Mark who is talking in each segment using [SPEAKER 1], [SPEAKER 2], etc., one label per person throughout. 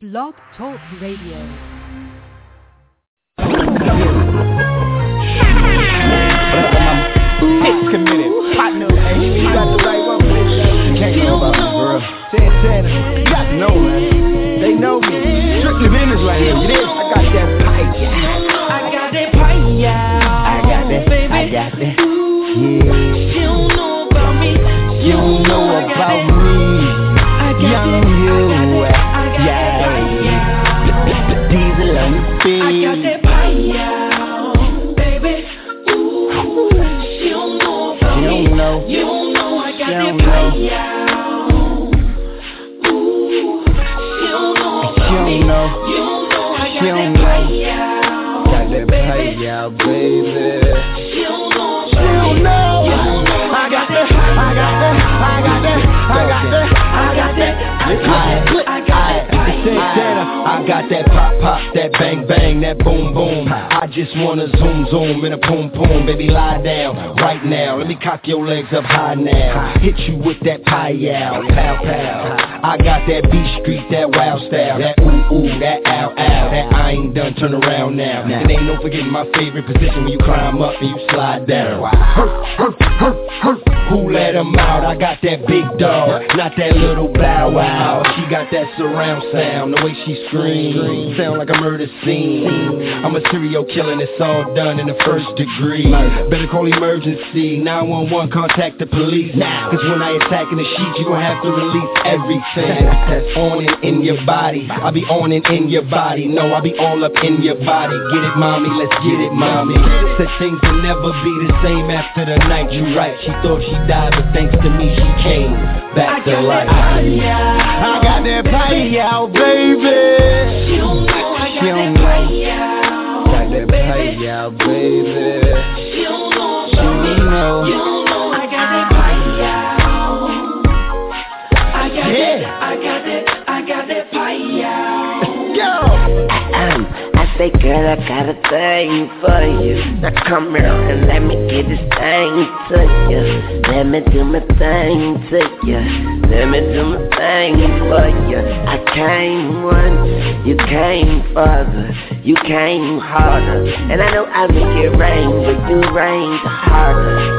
[SPEAKER 1] Blog Talk Radio.
[SPEAKER 2] Six committed. Partner, hey, you got the right one. You can't know about me, girl. Santana, you got to know, man. They know me. Strictly business right here. You? I got that pipe.
[SPEAKER 3] I got that pipe, yeah.
[SPEAKER 2] I got that.
[SPEAKER 3] baby.
[SPEAKER 2] I got that. Yeah.
[SPEAKER 3] She don't know about me.
[SPEAKER 2] You don't know
[SPEAKER 3] I got
[SPEAKER 2] about me.
[SPEAKER 3] I
[SPEAKER 2] Young you.
[SPEAKER 3] Baby. She don't know
[SPEAKER 2] She don't know.
[SPEAKER 3] You don't know I got that. I got that.
[SPEAKER 2] I got that. I got that. I got that. I got that. I got that. Santana, I got that pop pop, that bang bang, that boom boom. I just wanna zoom zoom in a boom boom, baby lie down right now. Let me cock your legs up high now. Hit you with that pie yow, pow pow. I got that B Street, that wild style, that ooh ooh, that ow ow, that I ain't done. Turn around now. And ain't no forgetting my favorite position when you climb up and you slide down. Hurt, hurt, hurt, hurt. Who let him out? I got that big dog, not that little bow wow. She got that surround sound, the way she screams, sound like a murder scene. I'm a serial killer and it's all done in the first degree. Better call emergency, 911, contact the police. Cause when I attack in the sheet, you gon' have to release everything that's on and in your body. I be on and in your body, no, I be all up in your body. Get it, mommy, let's get it, mommy. Said things will never be the same after the night you right. She thought she died, but thanks to me, she came back to life. I got that pie out, baby.
[SPEAKER 3] She don't know I
[SPEAKER 2] She
[SPEAKER 3] got
[SPEAKER 2] don't
[SPEAKER 3] that
[SPEAKER 2] know.
[SPEAKER 3] pipe.
[SPEAKER 2] Got that pie out, baby.
[SPEAKER 3] She don't know
[SPEAKER 2] She
[SPEAKER 3] about me.
[SPEAKER 2] don't know.
[SPEAKER 3] You don't know I got that pipe, yeah. I got
[SPEAKER 2] Yeah.
[SPEAKER 3] that. I got that. I got that pipe, yeah.
[SPEAKER 2] Go.
[SPEAKER 4] Say, girl, I got a thing for you. Now come here and let me get this thing to you. Let me do my thing to you. Let me do my thing for you. I came once, you came further, you came harder. And I know I make it rain, but you rain harder.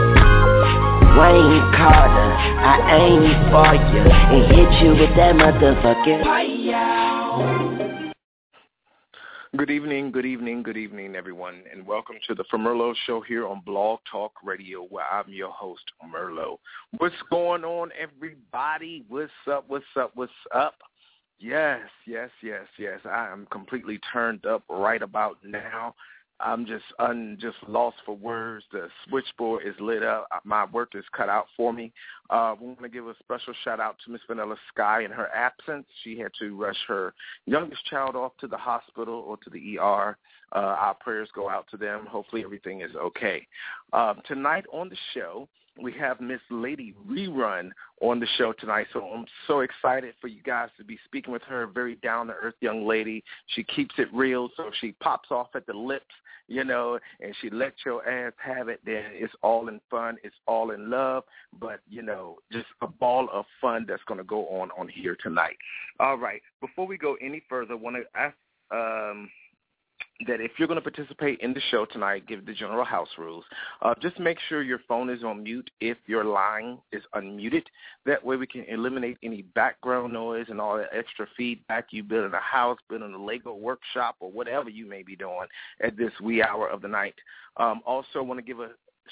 [SPEAKER 4] Wayne Carter, I aim for you and hit you with that motherfucking
[SPEAKER 3] yeah.
[SPEAKER 5] Good evening, good evening, good evening, everyone, and welcome to the Merlot Show here on Blog Talk Radio, where I'm your host, Merlo. What's going on, everybody? What's up? What's up? What's up? Yes, yes, yes, yes. I am completely turned up right about now. I'm just un just lost for words. The switchboard is lit up. My work is cut out for me. Uh, we want to give a special shout out to Miss Vanilla Sky in her absence. She had to rush her youngest child off to the hospital or to the ER. Uh, our prayers go out to them. Hopefully everything is okay. Um, tonight on the show, we have Miss Lady Rerun on the show tonight. So I'm so excited for you guys to be speaking with her. Very down-to-earth young lady. She keeps it real. So if she pops off at the lips, you know, and she lets your ass have it, then it's all in fun. It's all in love. But, you know, just a ball of fun that's going to go on on here tonight. All right. Before we go any further, I want to ask um, that if you're going to participate in the show tonight, give the general house rules. Uh, just make sure your phone is on mute if your line is unmuted. That way we can eliminate any background noise and all that extra feedback you build in a house, building a Lego workshop, or whatever you may be doing at this wee hour of the night. Um, also, want to give a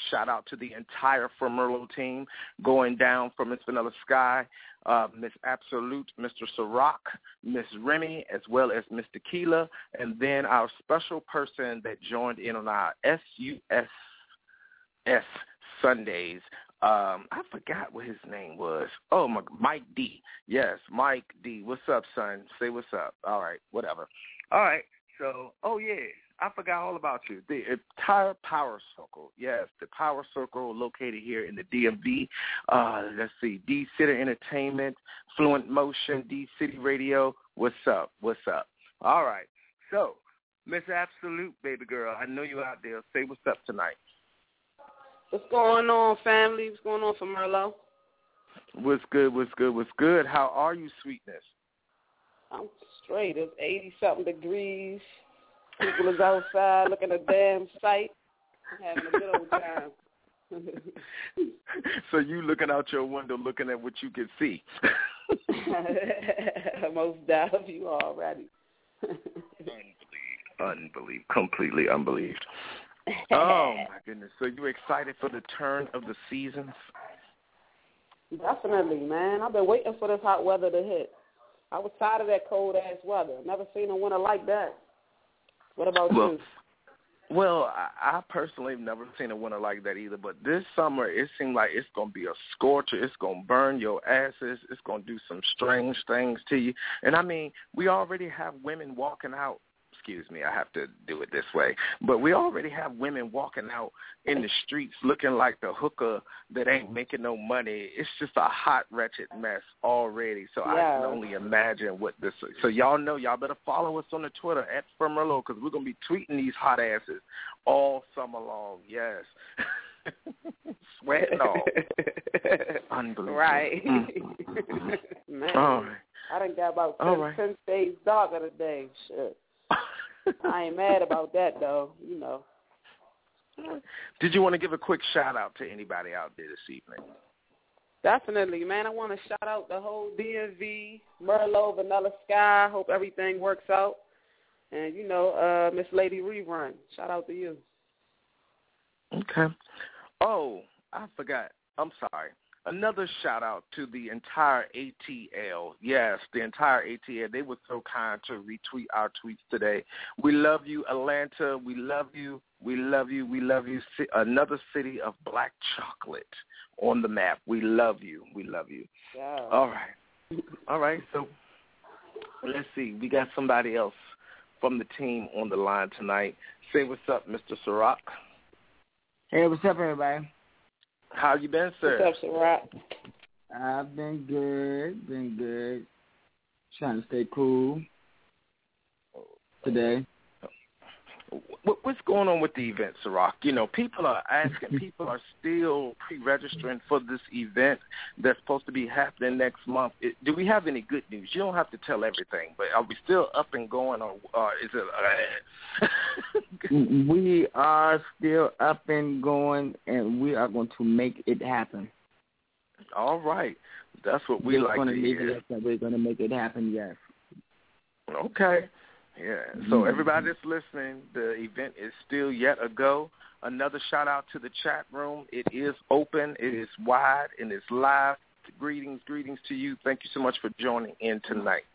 [SPEAKER 5] shout out to the entire Merlot team, going down from Miss Vanilla Sky, uh, Miss Absolute, Mr. Ciroc, Miss Remy, as well as Miss Tequila, and then our special person that joined in on our SUSS Sundays. Um, I forgot what his name was. Oh, my, Mike D. Yes, Mike D. What's up, son? Say what's up. All right, whatever. All right. So, oh yeah, I forgot all about you. The entire Power Circle. Yes, the Power Circle located here in the DMV. Uh, let's see, D City Entertainment, Fluent Motion, D City Radio. What's up? What's up? All right. So, Miss Absolute, baby girl, I know you out there. Say what's up tonight.
[SPEAKER 6] What's going on, family? What's going on for Merlo?
[SPEAKER 5] What's good? What's good? What's good? How are you, sweetness?
[SPEAKER 6] I'm straight. It's eighty something degrees. People is outside looking at the damn sight, having a good old time.
[SPEAKER 5] so you looking out your window, looking at what you can see.
[SPEAKER 6] Most deaf you already.
[SPEAKER 5] unbelieved, unbelieved, completely unbelieved. Oh my goodness! So you excited for the turn of the seasons?
[SPEAKER 6] Definitely, man. I've been waiting for this hot weather to hit. I was tired of that cold ass weather. Never seen a winter like that. What about
[SPEAKER 5] well,
[SPEAKER 6] you?
[SPEAKER 5] Well, I, I personally have never seen a winter like that either. But this summer, it seemed like it's going to be a scorcher. It's going to burn your asses. It's going to do some strange things to you. And I mean, we already have women walking out excuse me, I have to do it this way. But we already have women walking out in the streets looking like the hooker that ain't making no money. It's just a hot, wretched mess already. So
[SPEAKER 6] Yeah.
[SPEAKER 5] I can only imagine what this. So y'all know, y'all better follow us on the Twitter at Firmerlo because we're gonna be tweeting these hot asses all summer long. Yes. Sweating off. Unbelievable.
[SPEAKER 6] right.
[SPEAKER 5] Mm.
[SPEAKER 6] man,
[SPEAKER 5] All right.
[SPEAKER 6] I done got about 10,
[SPEAKER 5] right.
[SPEAKER 6] 10 days darker today. Shit. I ain't mad about that though. You know.
[SPEAKER 5] Did you want to give a quick shout out to anybody out there this evening?
[SPEAKER 6] Definitely, man. I want to shout out the whole DMV, Merlot, Vanilla Sky. Hope everything works out. And you know, uh, Miss Lady Rerun. Shout out to you.
[SPEAKER 5] Okay. Oh, I forgot. I'm sorry. Another shout out to the entire ATL. Yes, the entire ATL. They were so kind to retweet our tweets today. We love you, Atlanta. We love you. We love you. We love you. Another city of black chocolate on the map. We love you. We love you.
[SPEAKER 6] Yeah.
[SPEAKER 5] All right. All right. So let's see. We got somebody else from the team on the line tonight. Say what's up, Mr. Ciroc.
[SPEAKER 7] Hey, what's up, everybody?
[SPEAKER 5] How you been, sir?
[SPEAKER 6] What's up?
[SPEAKER 7] I've been good, been good. Trying to stay cool today.
[SPEAKER 5] What, what's going on with the event, Ciroc? You know, people are asking, people are still pre-registering for this event that's supposed to be happening next month. It, do we have any good news? You don't have to tell everything, but are we still up and going, or, or is it? Uh,
[SPEAKER 7] We are still up and going, and we are going to make it happen.
[SPEAKER 5] all right, that's what we
[SPEAKER 7] We're
[SPEAKER 5] like to hear.
[SPEAKER 7] We're going to make it happen. Yes.
[SPEAKER 5] Okay. Yeah. So
[SPEAKER 7] Mhm.
[SPEAKER 5] everybody that's listening, the event is still yet a go. Another shout out to the chat room. It is open. It is wide and it's live. Greetings, greetings to you. Thank you so much for joining in tonight.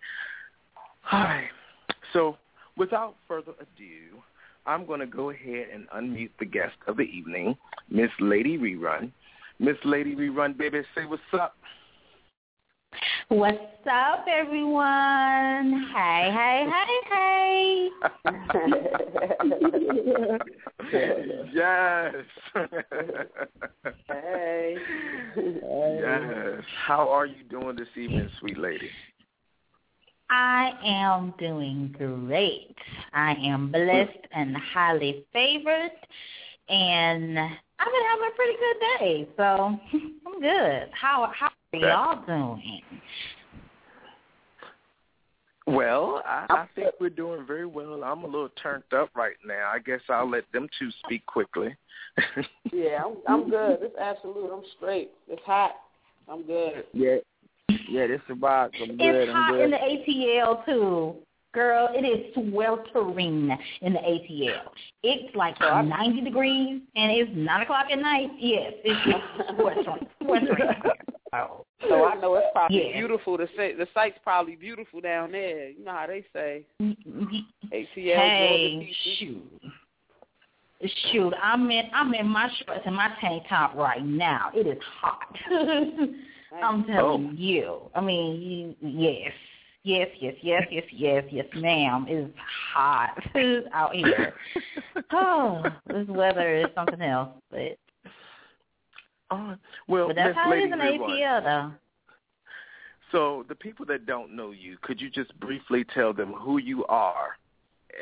[SPEAKER 5] All right. So without further ado, I'm going to go ahead and unmute the guest of the evening, Miss Lady Rerun. Miss Lady Rerun, baby, say what's up.
[SPEAKER 8] What's up, everyone? Hey, hey, hey, hey.
[SPEAKER 5] yes.
[SPEAKER 6] Hey.
[SPEAKER 5] yes. How are you doing this evening, sweet lady?
[SPEAKER 8] I am doing great. I am blessed and highly favored, and I've been having a pretty good day, so I'm good. How how are y'all doing?
[SPEAKER 5] Well, I, I think we're doing very well. I'm a little turned up right now. I guess I'll let them two speak quickly.
[SPEAKER 6] Yeah, I'm, I'm good. It's absolute. I'm straight. It's hot. I'm good.
[SPEAKER 7] Yeah. Yeah, this is. I'm good.
[SPEAKER 8] It's hot
[SPEAKER 7] good.
[SPEAKER 8] in the ATL too. Girl, it is sweltering in the ATL. It's like
[SPEAKER 6] I'm-
[SPEAKER 8] 90 degrees, and it's 9 o'clock at night. Yes, it's sweltering. sweltering. Oh.
[SPEAKER 6] So I know it's probably
[SPEAKER 8] Yeah.
[SPEAKER 6] beautiful. The sa- the site's probably beautiful down there. You know how they say ATL.
[SPEAKER 8] Hey,
[SPEAKER 6] Georgia
[SPEAKER 8] shoot. Shoot, I'm in I'm in my shorts and my tank top right now. It is hot. I'm telling
[SPEAKER 5] Oh.
[SPEAKER 8] you. I mean, you, yes. Yes, yes, yes, yes, yes, yes, ma'am. It is hot out here. Oh, this weather is something else. But
[SPEAKER 5] Uh, well,
[SPEAKER 8] but that's
[SPEAKER 5] Miss
[SPEAKER 8] how
[SPEAKER 5] Lady
[SPEAKER 8] it is
[SPEAKER 5] Rerun,
[SPEAKER 8] ATL though.
[SPEAKER 5] So the people that don't know you, could you just briefly tell them who you are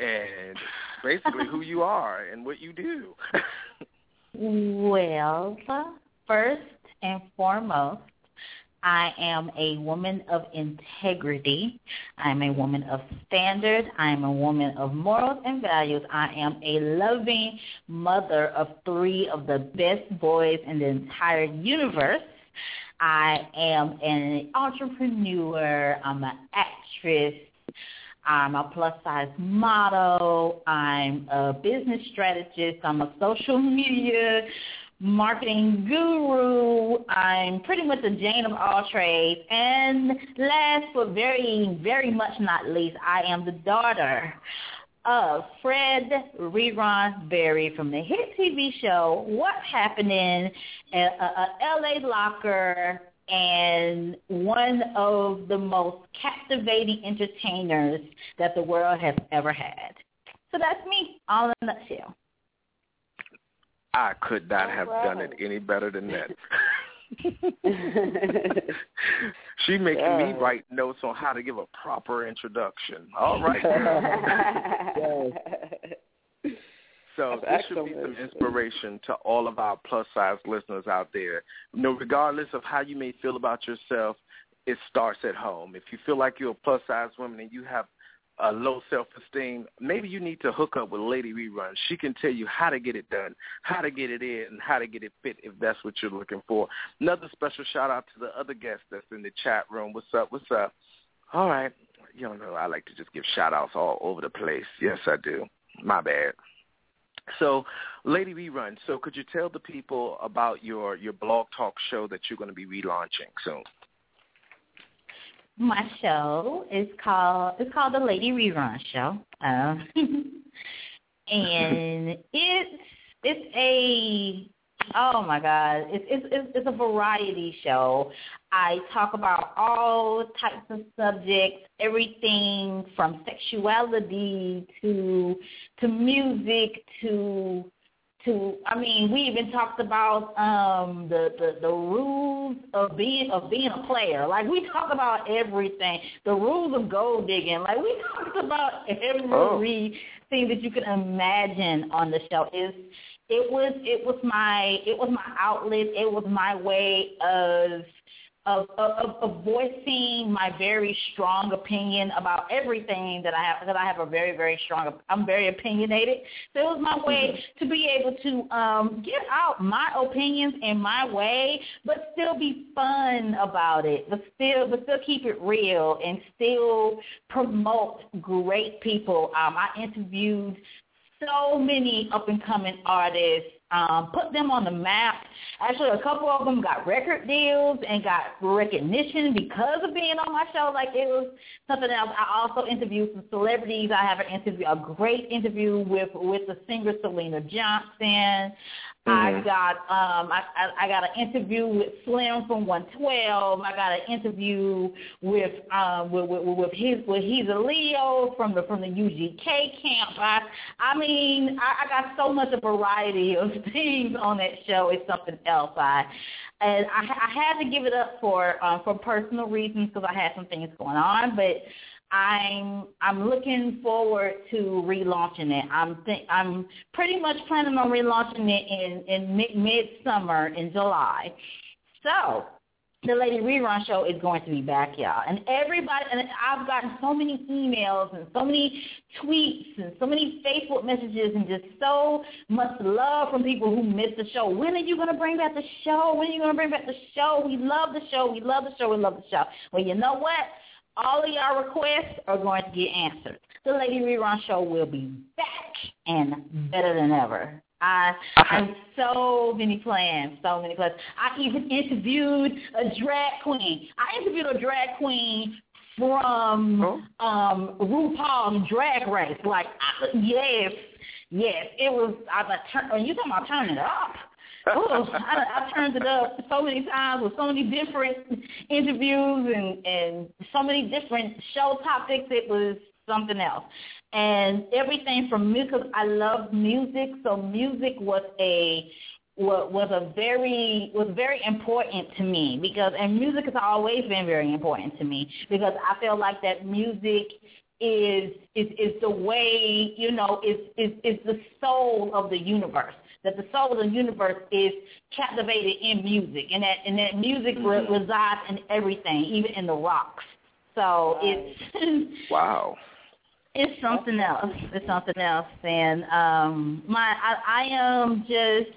[SPEAKER 5] and basically who you are and what you do?
[SPEAKER 8] Well, first and foremost, I am a woman of integrity. I am a woman of standard. I am a woman of morals and values. I am a loving mother of three of the best boys in the entire universe. I am an entrepreneur. I'm an actress. I'm a plus size model. I'm a business strategist. I'm a social media marketing guru. I'm pretty much a Jane of all trades. And last but very, very much not least, I am the daughter of Fred Rerun Berry from the hit TV show What's Happening, uh, uh, uh, a, a, a LA Locker, and one of the most captivating entertainers that the world has ever had. So that's me, all in a nutshell.
[SPEAKER 5] I could not
[SPEAKER 6] All
[SPEAKER 5] have
[SPEAKER 6] right.
[SPEAKER 5] done it any better than that. she making me write notes on how to give a proper introduction. All right. So
[SPEAKER 6] That's
[SPEAKER 5] this should be some inspiration to all of our plus size listeners out there. You know, regardless of how you may feel about yourself, it starts at home. If you feel like you're a plus size woman and you have a low self esteem, maybe you need to hook up with Lady Rerun. She can tell you how to get it done, how to get it in, and how to get it fit if that's what you're looking for. Another special shout out to the other guest that's in the chat room. What's up? What's up? All right. You don't know I like to just give shout outs all over the place. Yes, I do. My bad. So, Lady Rerun, so could you tell the people about your, your blog talk show that you're going to be relaunching soon?
[SPEAKER 8] My show is called it's called the Lady Rerun Show, um, and it's it's a oh my god it's it's it's it's a variety show. I talk about all types of subjects, everything from sexuality to to music to to I mean, we even talked about um the, the the rules of being of being a player. Like we talk about everything. The rules of gold digging. Like we talked about everything that you can imagine on the show. Is it was it was my it was my outlet. It was my way of of, of, of voicing my very strong opinion about everything that I have because I have a very very strong I'm very opinionated. So it was my way to be able to um get out my opinions in my way but still be fun about it but still but still keep it real and still promote great people. Um I interviewed so many up and coming artists, um, put them on the map. Actually, a couple of them got record deals and got recognition because of being on my show. Like it was something else. I also interviewed some celebrities. I have an interview, a great interview with with the singer Syleena Johnson. I
[SPEAKER 5] Mhm.
[SPEAKER 8] got um I, I I got an interview with Slim from 112. I got an interview with um with with, with his with he's a Leo from the from the UGK camp. I I mean I, I got so much a variety of things on that show. It's something else. I and I, I had to give it up for um, for personal reasons because I had some things going on, but. I'm I'm looking forward to relaunching it. I'm think I'm pretty much planning on relaunching it in in mid midsummer in July. So the Lady Rerun Show is going to be back, y'all. And everybody, and I've gotten so many emails and so many tweets and so many Facebook messages and just so much love from people who missed the show. When are you going to bring back the show? When are you going to bring back the show? We love the show. We love the show. We love the show. Well, you know what? All of y'all requests are going to get answered. The Lady Rerun Show will be back and better than ever. I I have so many plans, so many plans. I even interviewed a drag queen. I interviewed a drag queen from
[SPEAKER 5] Oh.
[SPEAKER 8] um RuPaul's Drag Race. Like, I, yes, yes, it was. I was turn. You talking about turning it up? Ooh, I, I turned it up so many times with so many different interviews and and so many different show topics. It was something else, and everything from music. I love music, so music was a was a very was very important to me because and music has always been very important to me because I feel like that music is is is the way you know is is is the soul of the universe. That the soul of the universe is captivated in music, and that and that music mm-hmm. resides in everything, even in the rocks. So it's
[SPEAKER 5] wow.
[SPEAKER 8] It's something else. It's something else, and um, my I, I am just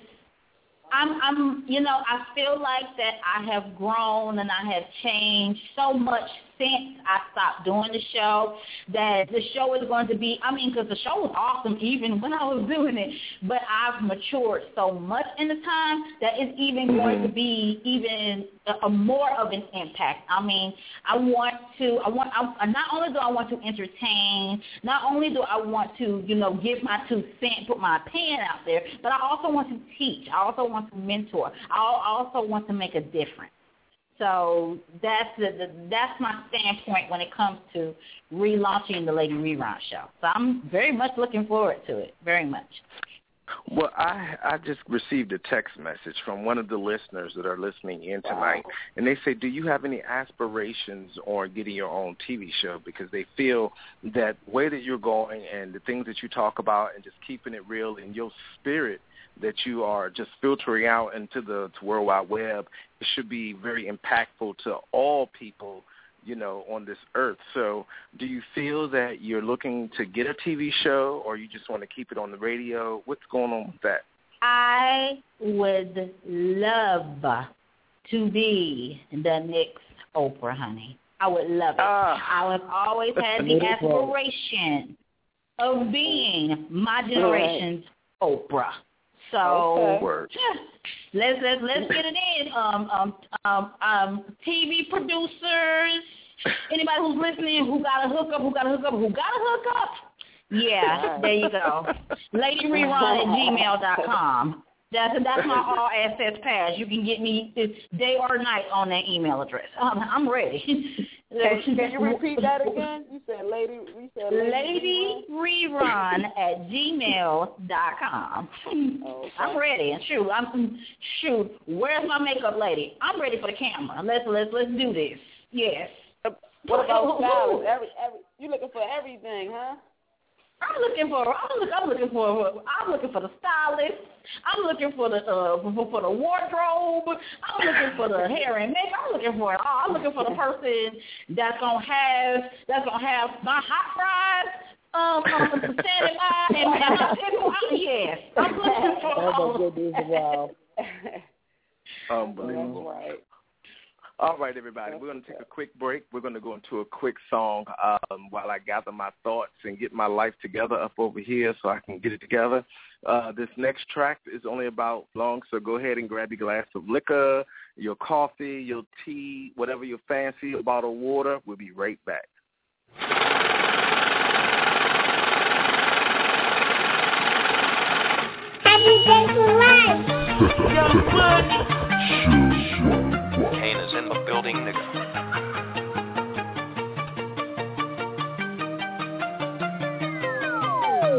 [SPEAKER 8] I'm, I'm, you know, I feel like that I have grown and I have changed so much since I stopped doing the show that the show is going to be, I mean, because the show was awesome even when I was doing it, but I've matured so much in the time that it's even going to be even a, a more of an impact. I mean, I want to, I want, I, not only do I want to entertain, not only do I want to, you know, give my two cents, put my pen out there, but I also want to teach. I also want to mentor. I also want to make a difference. So that's the, the that's my standpoint when it comes to relaunching the Lady Rerun show. So I'm very much looking forward to it, very much.
[SPEAKER 5] Well, I I just received a text message from one of the listeners that are listening in tonight, wow. and they say, "Do you have any aspirations on getting your own TV show?" Because they feel that way that you're going and the things that you talk about and just keeping it real in your spirit that you are just filtering out into the to World Wide Web, should be very impactful to all people, you know, on this earth. So do you feel that you're looking to get a TV show or you just want to keep it on the radio? What's going on with that?
[SPEAKER 8] I would love to be the next Oprah, honey. I would love it. Uh, I have always had the aspiration of being my generation's Oprah. So
[SPEAKER 5] okay.
[SPEAKER 8] Let's let's let's get it in. Um, um, um, um, TV producers, anybody who's listening, who got a hookup, who got a hookup, who got a hookup. Yeah, there you go. Lady Rerun at gmail dot com. That's that's my all access pass. You can get me day or night on that email address. Um, I'm ready.
[SPEAKER 6] can, can you repeat that again? You said lady. You said lady,
[SPEAKER 8] lady rerun at gmail dot com. Okay. I'm ready. Shoot, I'm shoot. Where's my makeup lady? I'm ready for the camera. Let's let's let's do this. Yes.
[SPEAKER 6] What about? Every every you looking for everything, huh?
[SPEAKER 8] I'm looking for. I'm, look, I'm looking for. I'm looking for the stylist. I'm looking for the uh, for, for the wardrobe. I'm looking for the hair and makeup. I'm looking for it all. I'm looking for the person that's gonna have that's gonna have my hot fries. Um, um standing by and my pickle. Yes, I'm looking for all.
[SPEAKER 7] Wow.
[SPEAKER 5] Unbelievable. Right. All right, everybody. We're going to take a quick break. We're going to go into a quick song um, while I gather my thoughts and get my life together up over here so I can get it together. Uh, this next track is only about long, so go ahead and grab your glass of liquor, your coffee, your tea, whatever you fancy, a bottle of water. We'll be right back.
[SPEAKER 9] Happy day
[SPEAKER 10] in the building, nigga.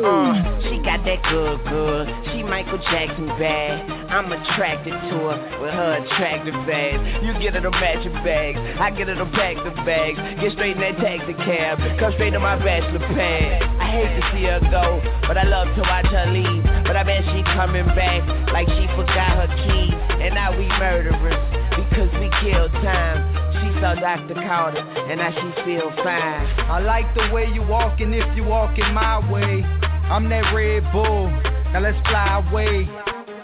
[SPEAKER 4] Uh, she got that good, good. She Michael Jackson bad. I'm attracted to her with her attractive bags. You get her the matching bags. I get her the pack the bags. Get straight in that taxi cab. Come straight to my bachelor pad. I hate to see her go, but I love to watch her leave. But I bet she coming back like she forgot her keys. And now we murderers cause we kill time. She saw Dr. Carter, and now she feel fine.
[SPEAKER 11] I like the way you walking if you walking my way. I'm that Red Bull, now let's fly away.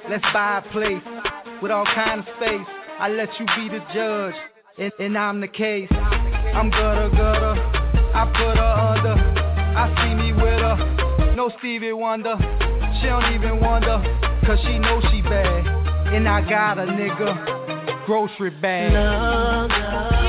[SPEAKER 11] Let's buy a place with all kind of space. I let you be the judge, and, and I'm the case. I'm gutter gutter, I put her under. I see me with her, no Stevie Wonder. She don't even wonder, cause she know she bad. And I got a nigga grocery bag.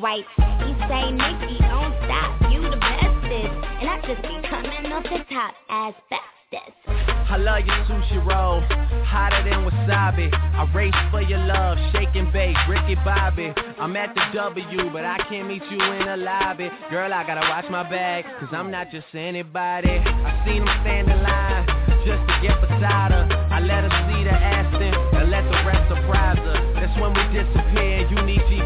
[SPEAKER 9] White. He say, Nikki, don't stop, you the bestest. And I just be coming off the top as bestest.
[SPEAKER 12] I love your sushi roll, hotter than wasabi. I race for your love, shake and bake, Ricky Bobby. I'm at the W, but I can't meet you in the lobby. Girl, I gotta watch my bag, cause I'm not just anybody. I seen him stand in line just to get beside her. I let her see the Aston and let the rest surprise her. That's when we disappear, you need to.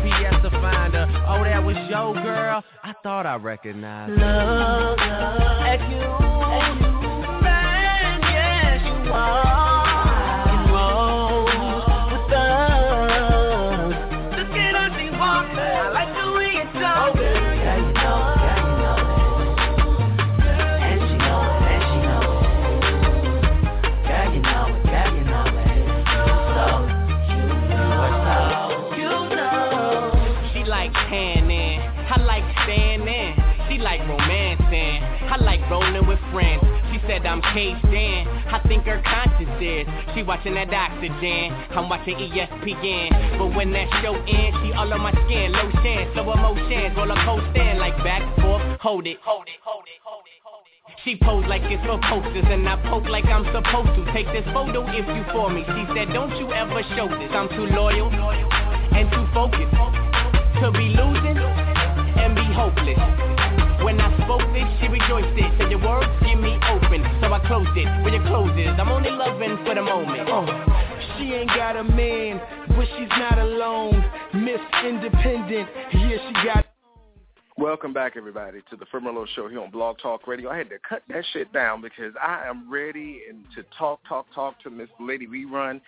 [SPEAKER 12] Oh, that was your girl? I thought I recognized.
[SPEAKER 13] Love, love, at you, at you, man, yes you are. I like
[SPEAKER 12] standing. She like romancing, I like rolling with friends. She said I'm caged in, I think her conscience is. She watching that oxygen, I'm watching ESPN. But when that show ends, she all on my skin, chance, slow emotions, roller coaster, like back and forth, hold it, hold it, hold it, hold it. She posed like it's for posters and I poke like I'm supposed to. Take this photo if you for me. She said don't you ever show this. I'm too loyal and too focused To be losing hopeless When I spoke this she rejoiced it Said your words give me open So I closed it where your clothes is I'm only loving for the moment
[SPEAKER 7] Uh, she ain't got a man, but she's not alone. Miss Independent, yeah, she got.
[SPEAKER 5] Welcome back, everybody, to the Firmolo Show here on Blog Talk Radio. I had to cut that shit down because I am ready and to talk, talk, talk to Miss Lady Rerun.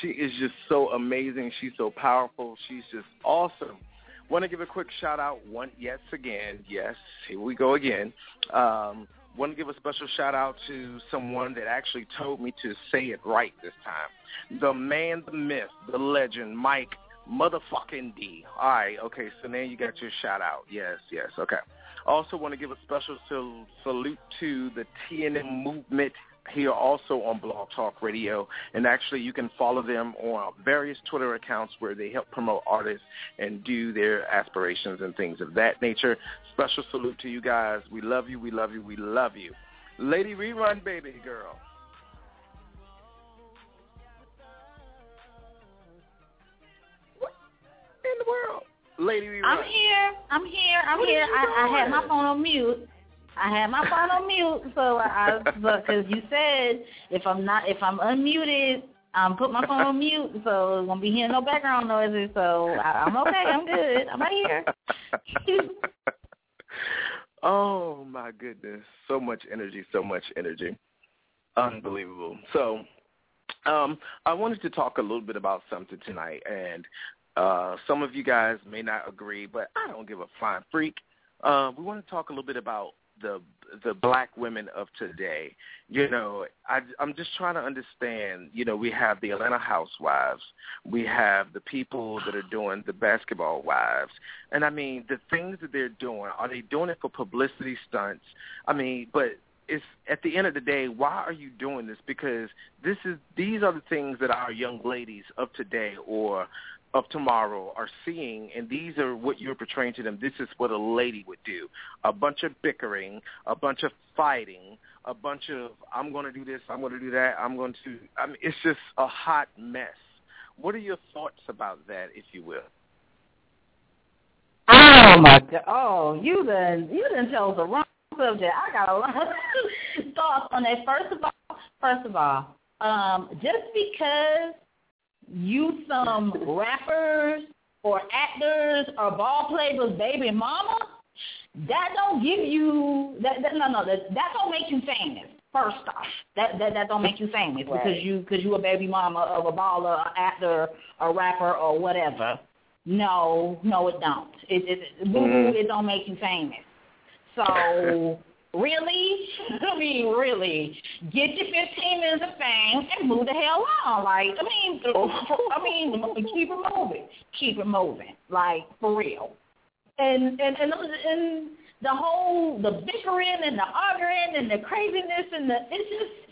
[SPEAKER 5] She is just so amazing. She's so powerful. She's just awesome. Want to give a quick shout out one yes again. Yes, here we go again. Um, want to give a special shout out to someone that actually told me to say it right this time. The man, the myth, the legend, Mike motherfucking D. All right, okay, so now you got your shout out. Yes, yes, okay. Also want to give a special sal- salute to the TNM movement here also on Blog Talk Radio. And actually you can follow them on various Twitter accounts where they help promote artists and do their aspirations and things of that nature. Special salute to you guys. We love you, we love you, we love you. Lady Rerun, baby girl. in the world? Lady Rerun.
[SPEAKER 8] I'm here. I'm here. I'm
[SPEAKER 5] What
[SPEAKER 8] here. I, I had my phone on mute. I had my phone on mute, so I because you said if I'm not if I'm unmuted, um, put my phone on mute, so it's gonna be hearing no background noises. So I, I'm okay. I'm good. I'm right here.
[SPEAKER 5] oh my goodness. So much energy, so much energy. Unbelievable. So um I wanted to talk a little bit about something tonight and uh some of you guys may not agree, but I don't give a flying freak. Uh, we want to talk a little bit about the the black women of today. You know, I, I'm just trying to understand. You know, we have the Atlanta housewives, we have the people that are doing the basketball wives, and I mean the things that they're doing. Are they doing it for publicity stunts? I mean, but it's at the end of the day, why are you doing this? Because this is these are the things that our young ladies of today or of tomorrow are seeing, and these are what you're portraying to them. This is what a lady would do. A bunch of bickering, a bunch of fighting, a bunch of I'm going to do this, I'm going to do that, I'm going to. I mean, it's just a hot mess. What are your thoughts about that, if you will?
[SPEAKER 8] Oh my god! Oh, you done you done chose the wrong subject. I got a lot of thoughts on that. First of all, first of all, um, just because you some rappers or actors or ball players baby mama, that don't give you that, that no no that that don't make you famous. First off, that that that don't make you famous
[SPEAKER 13] Right.
[SPEAKER 8] because you because you a baby mama of a baller, a actor, a rapper, or whatever. No, no, it don't. It it.
[SPEAKER 13] Mhm.
[SPEAKER 8] It don't make you famous. So really, I mean, really, get your 15 minutes of fame and move the hell on. Like, I mean, oh. I mean, keep it moving, keep it moving, like for real. And and and and the whole the bickering and the arguing and the craziness and the it's just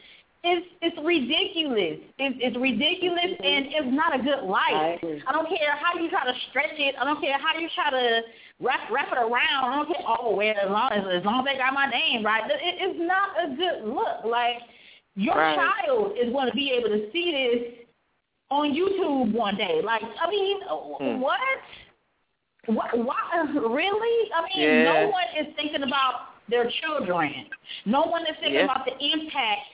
[SPEAKER 8] it's it's ridiculous. It's it's ridiculous mm-hmm. and it's not a good life. I, don't care how you try to stretch it. I don't care how you try to wrap wrap it around. I don't care. Oh well, as long as as long as they got my name right, it, it's not a good look. Like your
[SPEAKER 6] Right.
[SPEAKER 8] child is going to be able to see this on YouTube one day. Like I mean,
[SPEAKER 6] Hmm.
[SPEAKER 8] what? What? Why? Really? I mean,
[SPEAKER 6] Yeah.
[SPEAKER 8] no one is thinking about their children. No one is thinking
[SPEAKER 6] Yeah.
[SPEAKER 8] about the impact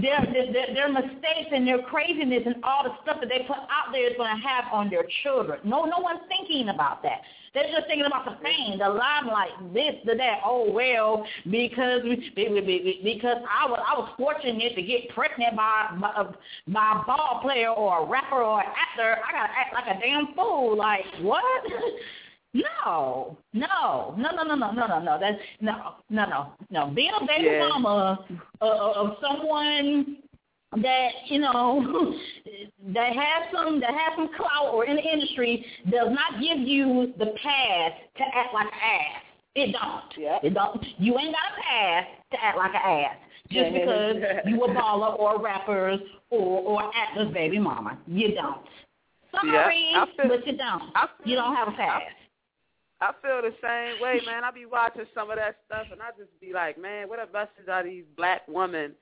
[SPEAKER 8] their, their their mistakes and their craziness and all the stuff that they put out there is going to have on their children. No, no one's thinking about that. They're just thinking about the fame, the limelight, this, the that. Oh well, because because I was I was fortunate to get pregnant by by, uh, by a ball player or a rapper or an actor. I gotta act like a damn fool. Like what? No, no, no, no, no, no, no, no, no. That's no, no, no, no. Being a baby
[SPEAKER 6] Yeah.
[SPEAKER 8] mama uh, of someone that you know that has some that has some clout or in the industry does not give you the pass to act like an ass. It don't. It don't. You ain't got a pass to act like an ass just because you a baller or rappers or or actors baby mama. You don't. Sorry,
[SPEAKER 6] I feel-
[SPEAKER 8] but you don't. you don't have a pass.
[SPEAKER 6] I feel the same way, man. I be watching some of that stuff, and I just be like, man, what a message are these black women,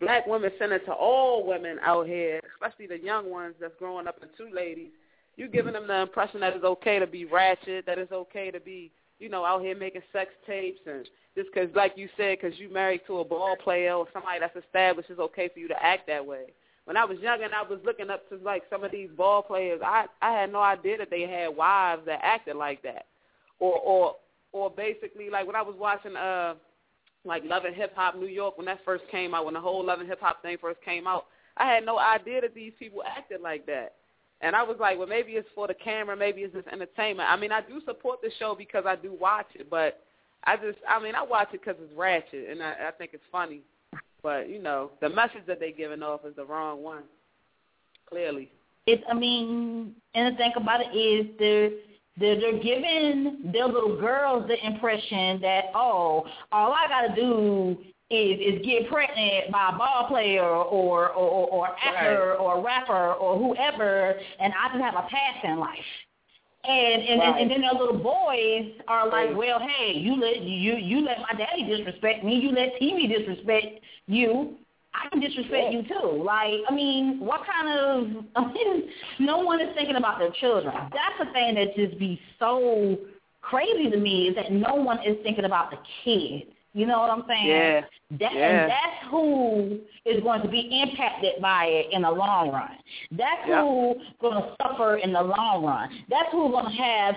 [SPEAKER 6] black women sending to all women out here, especially the young ones that's growing up into ladies. You giving them the impression that it's okay to be ratchet, that it's okay to be, you know, out here making sex tapes, and just because, like you said, because you married to a ball player or somebody that's established, it's okay for you to act that way. When I was young and I was looking up to like some of these ball players, I I had no idea that they had wives that acted like that or or or basically like when I was watching uh like Love and Hip Hop New York when that first came out, when the whole Love and Hip Hop thing first came out, I had no idea that these people acted like that. And I was like, well, maybe it's for the camera, maybe it's just entertainment. I mean, I do support the show because I do watch it, but I just, I mean, I watch it because it's ratchet and I, I think it's funny. But you know, the message that they're giving off is the wrong one. Clearly.
[SPEAKER 8] it's. I mean, and the thing about it is they're they're, they're giving their little girls the impression that oh, all I gotta do is is get pregnant by a ball player or or or or actor
[SPEAKER 6] Right.
[SPEAKER 8] or rapper or whoever, and I just have a pass in life. And and,
[SPEAKER 6] Right.
[SPEAKER 8] and and then their little boys are like, well, hey, you let you you let my daddy disrespect me, you let TV disrespect you. I can disrespect you too. Like, I mean, what kind of? I mean, no one is thinking about their children. That's the thing that just be so crazy to me is that no one is thinking about the kids. You know what I'm saying?
[SPEAKER 6] Yeah.
[SPEAKER 8] That,
[SPEAKER 6] Yeah.
[SPEAKER 8] And that's who is going to be impacted by it in the long run. That's
[SPEAKER 6] Yep.
[SPEAKER 8] who's going to suffer in the long run. That's who's going to have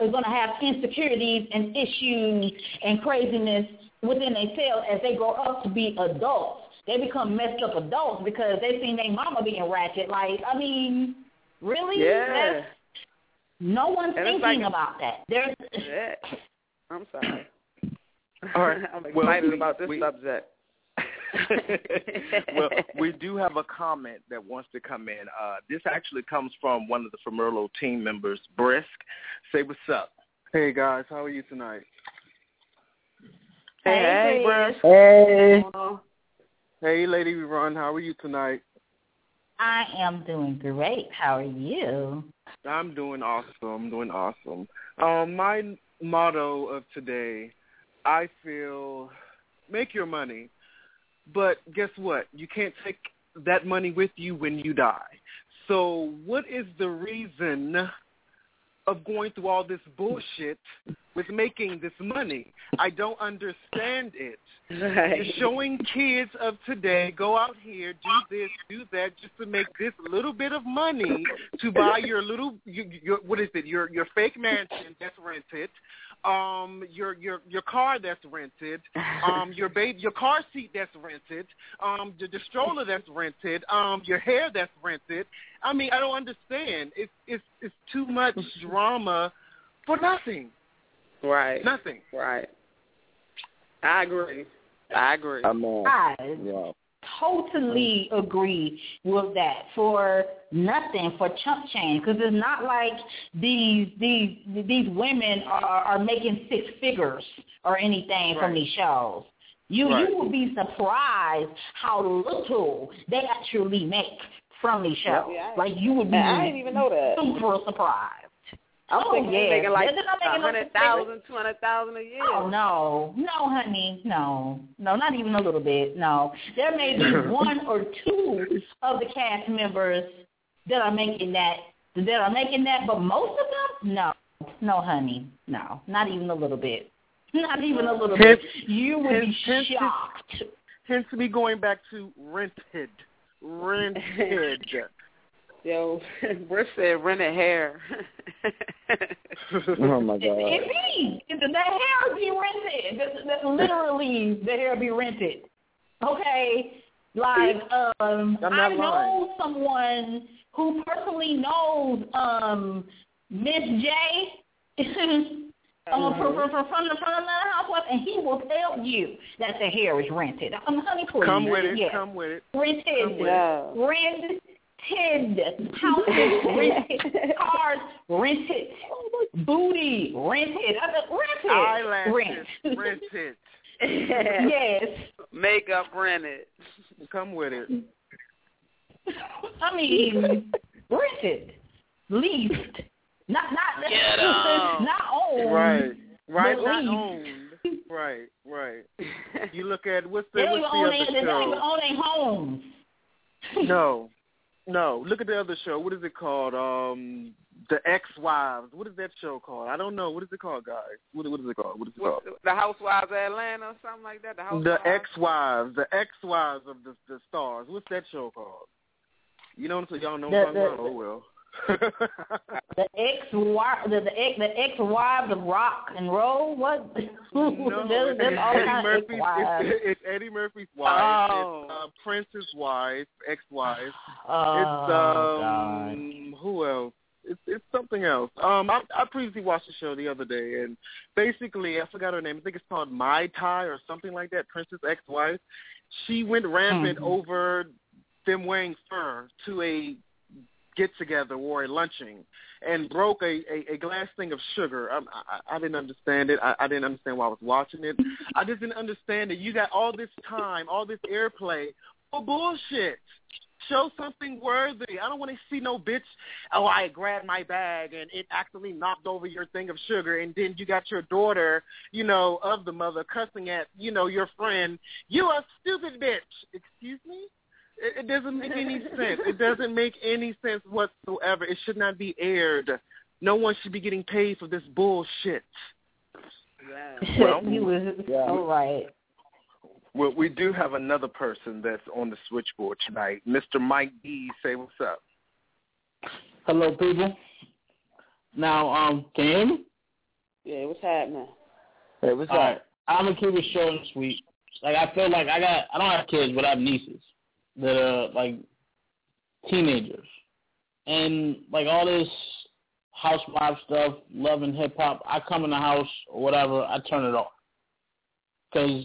[SPEAKER 8] is going to have insecurities and issues and craziness within themselves as they grow up to be adults. They become messed up adults because they seen their mama being ratchet. Like, I mean, really?
[SPEAKER 6] Yeah.
[SPEAKER 8] That's, no one's
[SPEAKER 6] And
[SPEAKER 8] thinking
[SPEAKER 6] like-
[SPEAKER 8] about that. There's
[SPEAKER 6] Yeah. I'm sorry.
[SPEAKER 5] All right.
[SPEAKER 6] I'm
[SPEAKER 5] Well,
[SPEAKER 6] excited
[SPEAKER 5] we-
[SPEAKER 6] about this
[SPEAKER 5] we-
[SPEAKER 6] subject.
[SPEAKER 5] well, we do have a comment that wants to come in. Uh, this actually comes from one of the Formerlo team members, Brisk. Say what's up.
[SPEAKER 14] Hey guys, how are you tonight?
[SPEAKER 6] Hey, hey, Brisk.
[SPEAKER 14] Hey.
[SPEAKER 6] What's going on?
[SPEAKER 14] Hey, Lady Run, how are you tonight?
[SPEAKER 8] I am doing great. How are you?
[SPEAKER 14] I'm doing awesome. I'm doing awesome. Um, my motto of today, I feel, make your money, but guess what? You can't take that money with you when you die. So, what is the reason of going through all this bullshit with making this money? I don't understand it. You're showing kids of today go out here, do this, do that, just to make this little bit of money to buy your little, your, your what is it? Your your fake mansion that's rented, um, your your your car that's rented, um, your baby, your car seat that's rented, um, the, the stroller that's rented, um, your hair that's rented. I mean, I don't understand. It's it's it's too much drama for nothing.
[SPEAKER 6] Right.
[SPEAKER 14] Nothing.
[SPEAKER 6] Right. I agree. I agree.
[SPEAKER 8] I totally agree with that for nothing for chump change because it's not like these these these women are, are making six figures or anything from these shows. You
[SPEAKER 5] Right.
[SPEAKER 8] you would be surprised how little they actually make from these shows.
[SPEAKER 6] Yeah,
[SPEAKER 8] like you would be
[SPEAKER 6] I didn't even know that.
[SPEAKER 8] super surprised.
[SPEAKER 6] I'm
[SPEAKER 8] oh,
[SPEAKER 6] thinking
[SPEAKER 8] yeah.
[SPEAKER 6] they're making like
[SPEAKER 8] They're not making
[SPEAKER 6] a
[SPEAKER 8] no
[SPEAKER 6] hundred thousand, two hundred thousand a year.
[SPEAKER 8] Oh no, no, honey, no, no, not even a little bit. No, there may be one or two of the cast members that are making that that are making that, but most of them, no, no, honey, no, not even a little bit, not even a little
[SPEAKER 14] Hence-
[SPEAKER 8] bit. You would be
[SPEAKER 14] hence- hence-
[SPEAKER 8] shocked.
[SPEAKER 14] Hence me going back to rented. Rented.
[SPEAKER 6] Yo, Britt said rented hair.
[SPEAKER 7] Oh my god.
[SPEAKER 8] It be the, hair be rented. The, the, literally, the hair be rented. Okay, like um, I know someone who personally knows um Miss J. Um, from, from, from, from the from the housewife, and he will tell you that the hair is rented. Um, honey, please.
[SPEAKER 14] Come with it.
[SPEAKER 8] Yes.
[SPEAKER 14] Come with it.
[SPEAKER 8] rented,
[SPEAKER 14] Come with
[SPEAKER 8] rented, houses rented, cars rented, booty rented, uh, rented,
[SPEAKER 14] Eyelashes
[SPEAKER 8] rent.
[SPEAKER 14] rented.
[SPEAKER 8] yes,
[SPEAKER 6] Makeup rented.
[SPEAKER 14] Come with it.
[SPEAKER 8] I mean rented, leased, not not
[SPEAKER 6] Get
[SPEAKER 8] not owned.
[SPEAKER 14] Right. Right. Not
[SPEAKER 8] leased.
[SPEAKER 14] owned. Right. Right. You look at what's the what's the other
[SPEAKER 8] their, they don't even own their homes.
[SPEAKER 14] No. No. Look at the other show. What is it called? Um The Ex Wives. What is that show called? I don't know. What is it called, guys? What what is it called? What is it called?
[SPEAKER 6] The Housewives of Atlanta or something like that. The Housewives.
[SPEAKER 14] The ex wives, the ex wives of the the stars. What's that show called? You know what I'm saying? Y'all know what I'm
[SPEAKER 8] The-
[SPEAKER 14] talking
[SPEAKER 8] the-
[SPEAKER 14] about? Oh well.
[SPEAKER 8] The ex wife, the, the ex, the ex wives of rock and roll. What?
[SPEAKER 14] no,
[SPEAKER 8] there's,
[SPEAKER 14] it's,
[SPEAKER 8] there's all
[SPEAKER 14] Eddie
[SPEAKER 8] kinds of
[SPEAKER 14] Murphy's.
[SPEAKER 8] ex.
[SPEAKER 14] It's, it's Eddie Murphy's wife.
[SPEAKER 6] Oh.
[SPEAKER 14] It's uh, Prince's wife, ex-wife.
[SPEAKER 8] Oh,
[SPEAKER 14] it's um, who else? It's it's something else. Um, I, I previously watched the show the other day, and basically, I forgot her name. I think it's called Mai Tai or something like that. Prince's ex-wife. She went rampant
[SPEAKER 8] Mhm.
[SPEAKER 14] over them wearing fur to a get together or a lunching, and broke a, a, a glass thing of sugar. Um, I, I, I didn't understand it. I, I didn't understand why I was watching it. I just didn't understand it. You got all this time, all this airplay for bullshit. Show something worthy. I don't want to see no bitch. Oh, I grabbed my bag and it accidentally knocked over your thing of sugar, and then you got your daughter, you know, of the mother cussing at, you know, your friend. You a stupid bitch. Excuse me. It, it doesn't make any sense. It doesn't make any sense whatsoever. It should not be aired. No one should be getting paid for this bullshit.
[SPEAKER 5] Well,
[SPEAKER 8] you was so right.
[SPEAKER 5] Well, we do have another person that's on the switchboard tonight. Mr. Mike D, say what's up.
[SPEAKER 15] Hello, people. Now, um, can you hear me?
[SPEAKER 6] Yeah, what's happening?
[SPEAKER 7] Hey, what's
[SPEAKER 15] All
[SPEAKER 7] up?
[SPEAKER 15] right. I'm gonna keep it short and sweet. Like I feel like I got I don't have kids, but I have nieces that are like teenagers, and like all this housewife stuff, love and hip hop. I come in the house or whatever, I turn it off because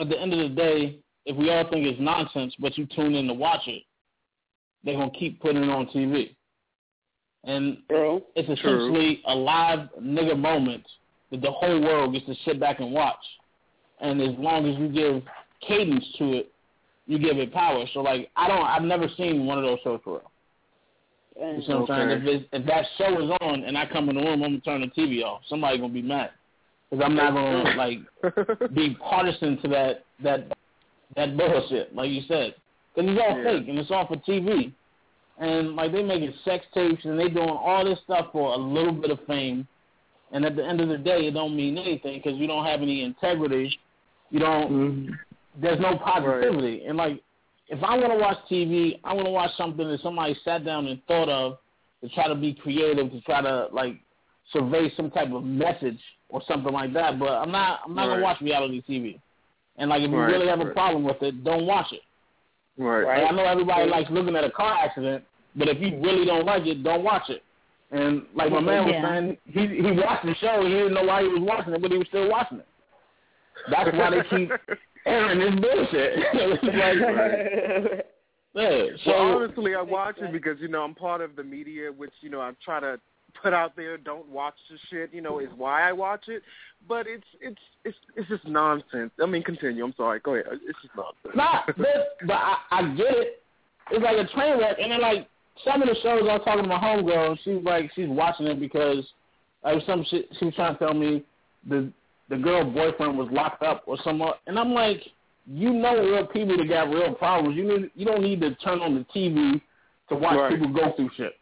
[SPEAKER 15] at the end of the day, if we all think it's nonsense, but you tune in to watch it, they're gonna keep putting it on TV, and
[SPEAKER 6] True.
[SPEAKER 15] it's essentially a live nigga moment that the whole world gets to sit back and watch. And as long as you give cadence to it, you give it power. So like I don't, I've never seen one of those shows for real. You see what I'm saying? If, it, if that show is on and I come in the room, I'm gonna turn the TV off. Somebody's gonna be mad because I'm not gonna like be partisan to that that that bullshit, like you said, because it's all
[SPEAKER 14] Yeah.
[SPEAKER 15] fake and it's all for TV. And like they making sex tapes and they doing all this stuff for a little bit of fame, and at the end of the day, it don't mean anything because you don't have any integrity. You don't. Mm-hmm. There's no positivity. And like, if I want to watch TV, I want to watch something that somebody sat down and thought of to try to be creative, to try to like survey some type of message or something like that. But I'm not. I'm not gonna watch reality TV. And like, if you
[SPEAKER 14] Right,
[SPEAKER 15] really have a problem with it, don't watch it.
[SPEAKER 14] Right.
[SPEAKER 15] Like, I know everybody likes looking at a car accident, but if you really don't like it, don't watch it. And like my man was
[SPEAKER 8] Yeah.
[SPEAKER 15] saying, he he watched the show. He didn't know why he was watching it, but he was still watching it. That's why they keep airing this bullshit. It's like, yeah, so
[SPEAKER 14] well, honestly, I watch it because you know I'm part of the media, which you know I try to put out there, don't watch the shit, you know, is why I watch it. But it's it's it's it's just nonsense. I mean, continue. I'm sorry. Go ahead. It's just nonsense.
[SPEAKER 15] Nah, but, but I, I get it. It's like a train wreck, and then like some of the shows I was talking to my homegirl, and she's like she's watching it because like some shit she was trying to tell me the the girl boyfriend was locked up or something, and I'm like, you know, real people that got real problems. You need you don't need to turn on the TV to watch
[SPEAKER 14] Right.
[SPEAKER 15] people go through shit.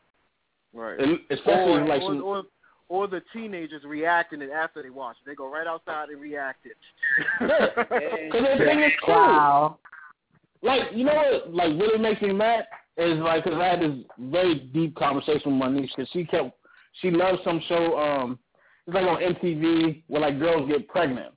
[SPEAKER 14] Right.
[SPEAKER 15] And especially
[SPEAKER 14] or,
[SPEAKER 15] like
[SPEAKER 14] or,
[SPEAKER 15] some,
[SPEAKER 14] or or the teenagers reacting it after they watch it. They go right outside and react it.
[SPEAKER 15] Because the thing is cool.
[SPEAKER 8] Wow.
[SPEAKER 15] Like, you know what, like, really makes me mad is, like, because I had this very deep conversation with my niece because she kept, she loves some show, um, it's like on MTV where, like, girls get pregnant.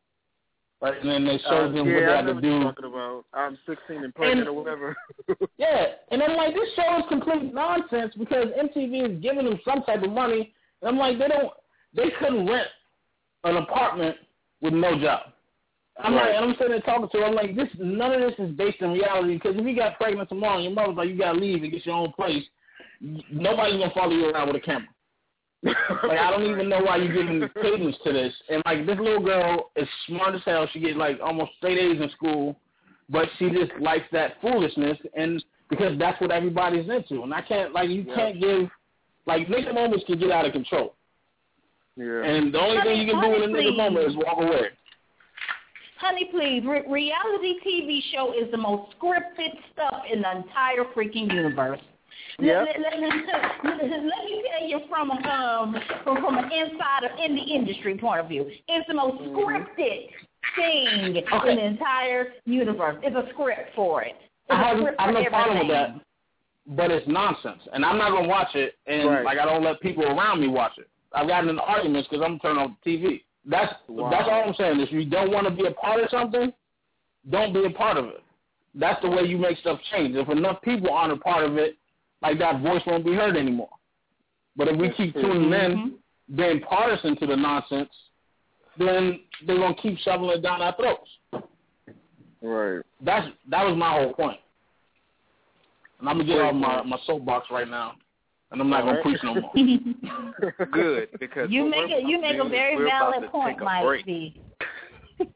[SPEAKER 15] Right, and then they show
[SPEAKER 14] Uh,
[SPEAKER 15] them
[SPEAKER 14] yeah,
[SPEAKER 15] what they
[SPEAKER 14] I
[SPEAKER 15] have to do.
[SPEAKER 14] talking about. I'm 16 and pregnant
[SPEAKER 15] And-
[SPEAKER 14] or whatever.
[SPEAKER 15] Yeah, and I'm like, this show is complete nonsense because MTV is giving them some type of money. And I'm like, they don't, they couldn't rent an apartment with no job. I'm
[SPEAKER 14] Right.
[SPEAKER 15] like, and I'm sitting there talking to her. I'm like, this, none of this is based in reality because if you got pregnant tomorrow, your mother's like, you gotta leave and get your own place. Nobody's gonna follow you around with a camera. Like, I don't even know why you're giving cadence to this. And like, this little girl is smart as hell. She gets like almost straight A's in school, but she just likes that foolishness, and because that's what everybody's into. And I can't, like, you
[SPEAKER 14] Yeah.
[SPEAKER 15] can't give, like, nigga moments can get out of control.
[SPEAKER 14] Yeah.
[SPEAKER 15] And the only thing you can do in a nigga
[SPEAKER 8] Honestly-
[SPEAKER 15] moment is walk away.
[SPEAKER 8] Honey, please, re- reality TV show is the most scripted stuff in the entire freaking universe.
[SPEAKER 14] Yep.
[SPEAKER 8] Let, let, let, let, let me tell you from um from, from an insider in the industry point of view, it's the most scripted thing in the entire universe. It's a script for it. It's
[SPEAKER 15] have, I have
[SPEAKER 8] for
[SPEAKER 15] no problem with that, but it's nonsense, and I'm not gonna watch it, and
[SPEAKER 14] Right.
[SPEAKER 15] like I don't let people around me watch it. I've gotten in arguments because I'm turning off the TV. That's
[SPEAKER 14] Wow.
[SPEAKER 15] that's all I'm saying. If you don't want to be a part of something, don't be a part of it. That's the way you make stuff change. If enough people aren't a part of it, like that voice won't be heard anymore. But if we
[SPEAKER 14] That's
[SPEAKER 15] keep
[SPEAKER 14] true.
[SPEAKER 15] tuning in,
[SPEAKER 8] Mm-hmm.
[SPEAKER 15] being partisan to the nonsense, then they're gonna keep shoveling it down our throats.
[SPEAKER 14] right.
[SPEAKER 15] That's that was my whole point. And I'm gonna get off my my soapbox right now, and I'm not
[SPEAKER 14] All
[SPEAKER 15] gonna
[SPEAKER 14] right.
[SPEAKER 15] preach no more.
[SPEAKER 5] Good because
[SPEAKER 8] you make
[SPEAKER 5] we're
[SPEAKER 8] you make a very
[SPEAKER 5] is we're about
[SPEAKER 8] valid point,
[SPEAKER 5] take
[SPEAKER 8] Mike. B.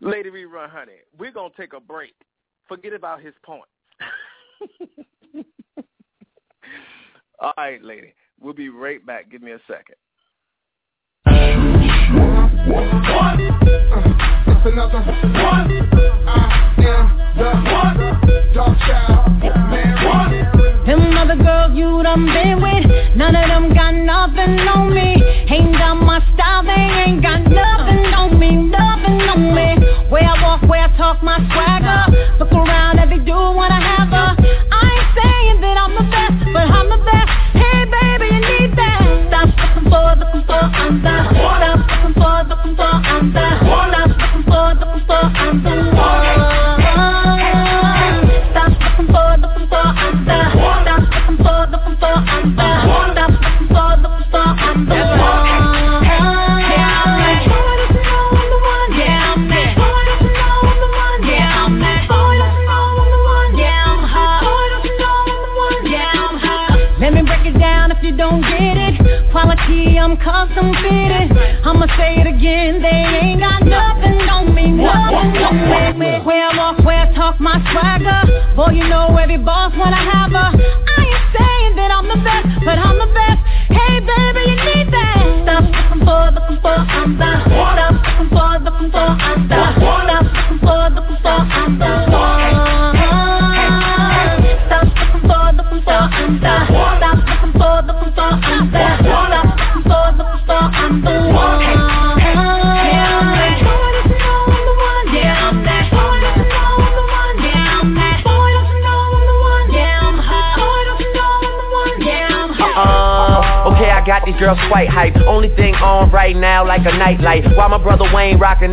[SPEAKER 5] Lady Rerun, honey, we're gonna take a break. Forget about his point. All right, lady. We'll be right back. Give me a second.
[SPEAKER 16] It's another one. I am the one. Darkchild, man, one.
[SPEAKER 17] Them other girls you done been with, none of them got nothing on me.